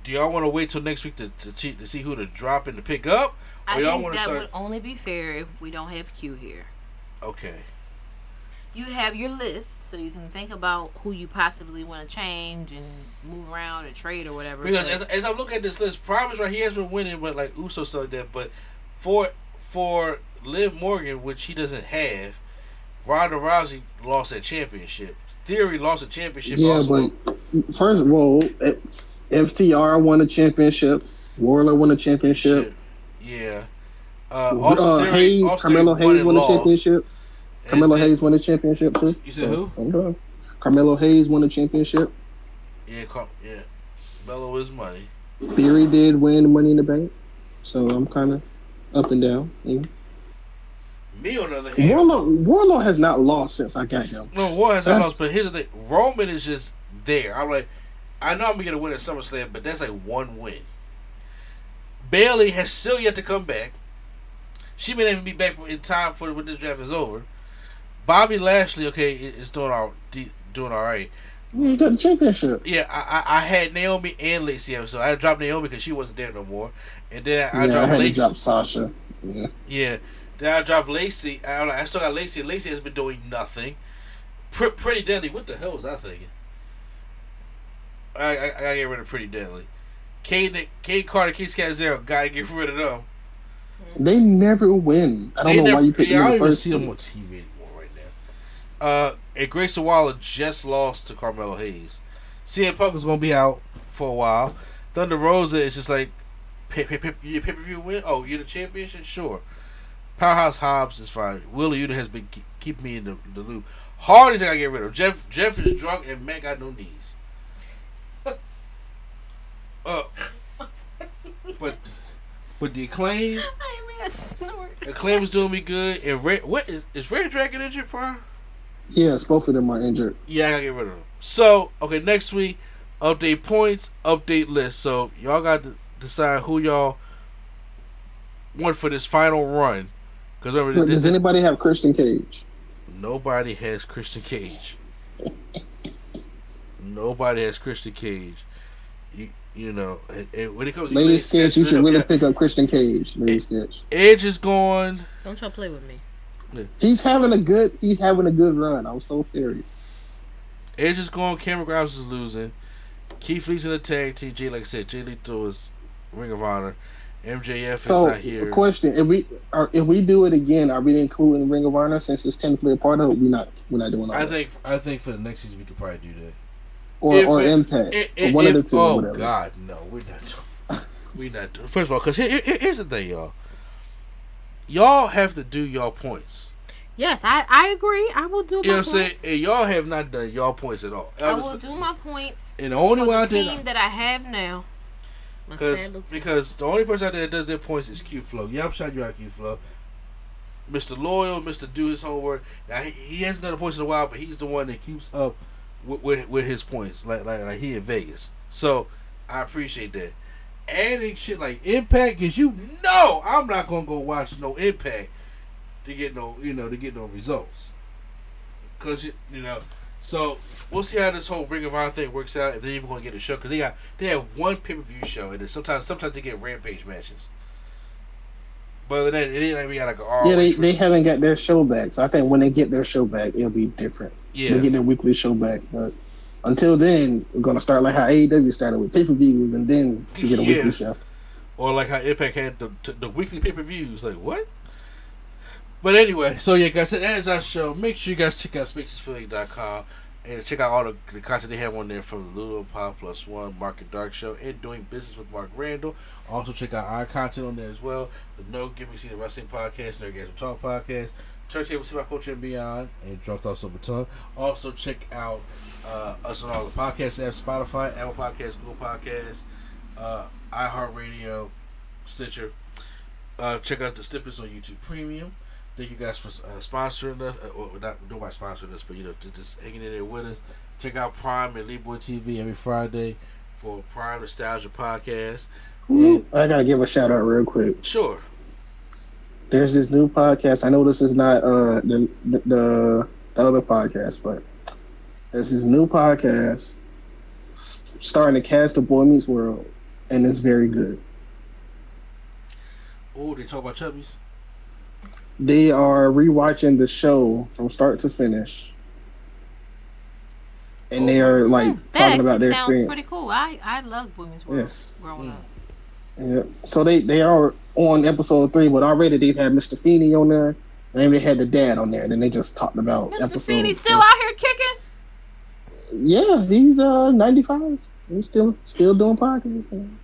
S2: do y'all want to wait till next week to to, cheat, to see who to drop and to pick up? Or
S4: I
S2: y'all
S4: think
S2: want to
S4: that
S2: start?
S4: would only be fair if we don't have Q here.
S2: Okay.
S4: You have your list, so you can think about who you possibly want to change and move around or trade or whatever.
S2: Because
S4: but-
S2: as, as I look at this list, Promise right, he has been winning but like Uso stuff like that. But for for Liv Morgan, which he doesn't have, Ronda Rousey lost that championship. Theory lost a championship.
S3: Yeah,
S2: also.
S3: but first of all, eh, FTR won a championship. Wardlow won a championship.
S2: yeah. Uh,
S3: Uh,
S2: Austin Theory-
S3: Hayes,
S2: Austin
S3: Carmelo Hayes won a championship. Carmelo
S2: then-
S3: Hayes won a championship too.
S2: You said who?
S3: I'm done. Carmelo Hayes won a championship.
S2: Yeah, Car- yeah. Melo is money.
S3: Theory did win Money in the Bank, so I'm kind of up and down. Yeah.
S2: Me on the other hand,
S3: Wardlow, Wardlow has not lost since I got him.
S2: No, War has not lost, but here's the thing: Roman is just there. I'm like, I know I'm gonna get a win at SummerSlam, but that's like one win. Bayley has still yet to come back. She may not even be back in time for when this draft is over. Bobby Lashley, okay, is doing all doing all right.
S3: He got the championship.
S2: Yeah, I, I, I had Naomi and Lacey so I dropped Naomi because she wasn't there no more, and then I, I
S3: yeah, I
S2: dropped
S3: had to drop Sasha. Yeah.
S2: Yeah. Then I dropped Lacey. I, don't know, I still got Lacey. and Lacey has been doing nothing. Pre- Pretty Deadly. What the hell was I thinking? I, I, I gotta get rid of Pretty Deadly. Kate, Kate Carter, Keith Cat Zero. Gotta get rid of them.
S3: They never win. I don't
S2: They
S3: know
S2: never-
S3: why you picked
S2: yeah,
S3: them
S2: I don't even
S3: first
S2: see them on. TV anymore right now. Uh, and Grayson Waller just lost to Carmelo Hayes. CM Punk is gonna be out for a while. Thunder Rosa is just like, pay, pay, pay, per view win. Oh, you're the championship, sure. Powerhouse Hobbs is fine. Wheeler Yuta has been keep, keeping me in the, the loop. Hardy's I gotta get rid of. Jeff Jeff is drunk and Matt got no knees. Uh, but but the acclaim
S4: I ain't I snort.
S2: Acclaim is doing me good. And Red, what is is Red Dragon injured, Prime?
S3: Yes, both of them are injured.
S2: Yeah, I gotta get rid of them. So, okay, next week, update points, update list. So y'all got to decide who y'all want for this final run. Because remember,
S3: But
S2: this,
S3: does anybody have Christian Cage?
S2: nobody has Christian Cage. nobody has Christian Cage. You you know, and, and when it comes to
S3: Lady
S2: Lady
S3: Sketch, you should really
S2: yeah,
S3: pick up Christian Cage. Lady Sketch.
S2: Edge is gone.
S4: Don't try to play with me.
S3: He's having a good. He's having a good run. I'm so serious.
S2: Edge is gone. Cameron Grimes is losing. Keith Lee's in the tag team. Jay, like I said, Jay Lethal is Ring of Honor. MJF is
S3: So,
S2: not here.
S3: question: If we are, if we do it again, are we including Ring of Honor since it's technically a part of it? We not. We're not doing all
S2: I
S3: that.
S2: think I think for the next season we could probably do that.
S3: Or
S2: if
S3: or
S2: it-
S3: Impact,
S2: i-
S3: or
S2: i-
S3: one of the two.
S2: Oh
S3: whatever.
S2: God, no, we're not. We're not. First of all, because here, here- here's the thing, y'all. Y'all have to do y'all points.
S4: Yes, I, I agree. I will do my
S2: You know what I'm saying? And y'all have not done y'all points at all.
S4: I
S2: I'm
S4: will
S2: s-
S4: do my points
S2: And the only
S4: for
S2: way I did
S4: team that I have now.
S2: Because
S4: sad little team.
S2: because the only person out there that does their points is Q Flow. Yeah, I'm shouting you out, Q Flow. Mr. Loyal, Mr. Do his homework. Now he, he hasn't done the points in a while, but he's the one that keeps up with with, with his points, like, like like he in Vegas. So I appreciate that. Adding shit like Impact, cause you know I'm not gonna go watch no Impact to get no you know to get no results. Cause you, you know, so we'll see how this whole Ring of Honor thing works out. If they're even gonna get a show, cause they got they have one pay per view show, and then sometimes sometimes they get Rampage matches. But than it ain't like we got like an
S3: Yeah, they, they haven't got their show back. So I think when they get their show back, it'll be different.
S2: Yeah.
S3: They get their weekly show back. But until then, we're gonna start like how AEW started with pay per views, and then you get a
S2: Yeah.
S3: weekly show.
S2: or like how Impact had the the weekly pay per views. Like what? But anyway, so yeah, guys, that is our show. Make sure you guys check out spacesphilly.com and check out all the, the content they have on there from the Ludo Pop Plus One Market Dark Show and doing business with Mark Randall. Also check out our content on there as well. The No Give Me See the Wrestling Podcast, Nerdgasm Talk Podcast, Turntable See My Culture and Beyond, and Drunk Thoughts Over Tongue. Also check out uh, us on all the podcast apps, Spotify, Apple Podcasts, Google Podcasts, uh, iHeartRadio, Stitcher. Uh, check out the snippets on YouTube Premium. Thank you guys for uh, sponsoring us, uh, or not doing my sponsoring us, but you know, to just hanging in there with us. Check out Prime and Lead Boy TV every Friday for Prime Nostalgia Podcast.
S3: Woo. I gotta give a shout out real quick.
S2: Sure.
S3: There's this new podcast. I know this is not uh the the, the, the other podcast, but there's this new podcast s- starting to cast the Boy Meets World, and it's very good.
S2: Oh, they talk about chubbies.
S3: They are rewatching the show from start to finish, and they are like
S4: That
S3: talking about their
S4: sounds
S3: experience.
S4: pretty cool. I I love Boy Meets World
S3: Yes.
S4: growing up.
S3: Yeah. So they they are on episode three, but already they've had Mr. Feeney on there, and they had the dad on there. Then they just talked about
S4: Mr.
S3: episodes.
S4: Feeney
S3: so-
S4: still out here kicking.
S3: Yeah, he's uh 95. He's still still doing podcasts. man.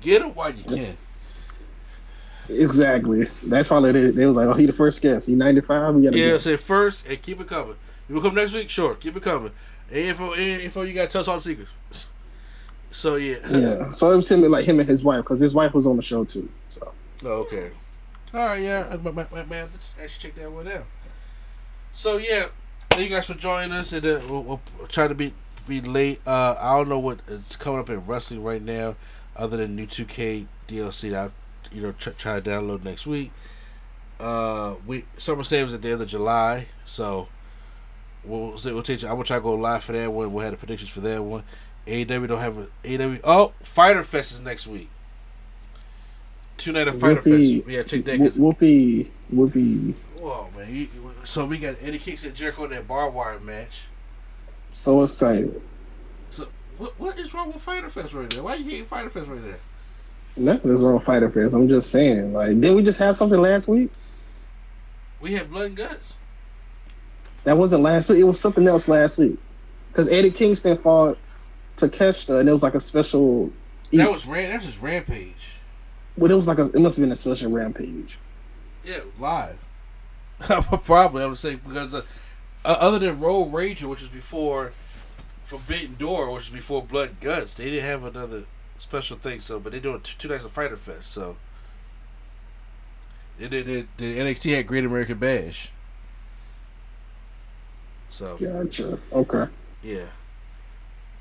S2: Get him while you can.
S3: Exactly. That's probably they, they was like, oh, he the first guest. He 95. We gotta
S2: Yeah,
S3: get
S2: say first and keep it coming. You will come next week? Sure, keep it coming. Any info, any info you got, tell us all the secrets. So yeah.
S3: Yeah. So it was him like him and his wife because his wife was on the show too. So
S2: Oh, okay. All right, yeah. My, my, my man, I should check that one out. So yeah, thank you guys for joining us, and uh, we'll, we'll try to be be late. Uh, I don't know what it's coming up in wrestling right now, other than new 2K DLC that I, you know try, try to download next week. Uh, we SummerSlam is at the end of July, so we'll see. We'll take. I will try to go live for that one. We'll have the predictions for that one. AEW don't have a AEW. Oh, Fyter Fest is next week. Two night of Fyter
S3: Whoopi,
S2: Fest. Yeah, check that.
S3: Whoopi, Whoopi,
S2: Whoa, man! You, so we got Eddie Kicks and Jericho in that barbed wire match.
S3: so excited.
S2: So what what is wrong with Fyter Fest right now? Why you hating Fyter Fest right now?
S3: Nothing's wrong with Fyter Fest. I'm just saying. Like, didn't we just have something last week?
S2: We had blood and guts.
S3: That wasn't last week. It was something else last week. Because Eddie Kingston fought Takeshita, and it was like a special.
S2: That was ran. That was just Rampage.
S3: Well, it was like a. It must have been a special rampage.
S2: Yeah, live. Probably I would say because uh, uh, other than Road Rager, which was before Forbidden Door, which was before Blood and Guts, they didn't have another special thing. So, but they're doing two, two nights of Fyter Fest. So, The, the, the, the NXT had Great American Bash. So
S3: Gotcha. Okay.
S2: yeah.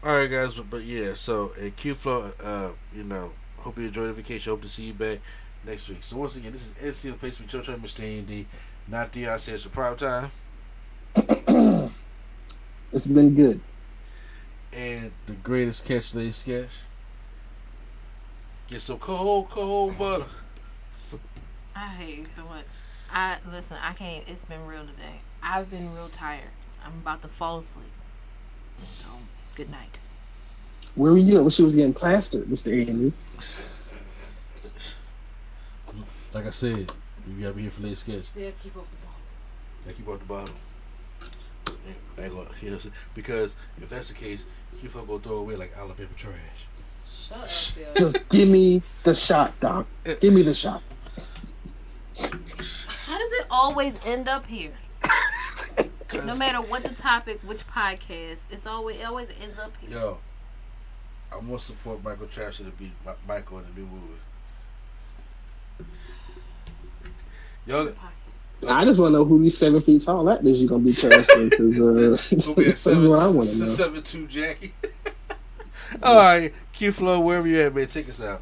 S2: All right, guys, but, but yeah. So at Q Flow, uh, you know, hope you enjoyed the vacation. Hope to see you back next week. So once again, this is NC the place with Joe Trey, Mr. A&D, not Deion says for prime time,
S3: It's been good.
S2: and the greatest catch day sketch. Get some cold, cold butter. So-
S4: I hate you so much. I listen. I can't. It's been real today. I've been real tired. I'm about to fall asleep. So good night.
S3: Where were you when she was getting plastered, Mr. Andy?
S2: Like I said, you gotta be here for late sketch.
S4: Yeah, keep off the bottle.
S2: Yeah, keep off the bottle. Ain't- ain't gonna- you because if that's the case, Q Flow gonna throw away like Alabama trash.
S4: Shut up, Phil.
S3: Just give me the shot, Doc. Give me the shot.
S4: How does it always end up here? No matter what the topic, which podcast, it's always it always ends up here.
S2: Yo, I'm gonna support Michael Trash to beat Mi- Michael in the new movie. Yo,
S3: I just want to know who these seven feet tall actors you're gonna be casting because uh,
S2: gonna
S3: that's
S2: seven,
S3: what I want to know.
S2: seven two Jackie. All right, Q Flow, wherever you at, man, take us out.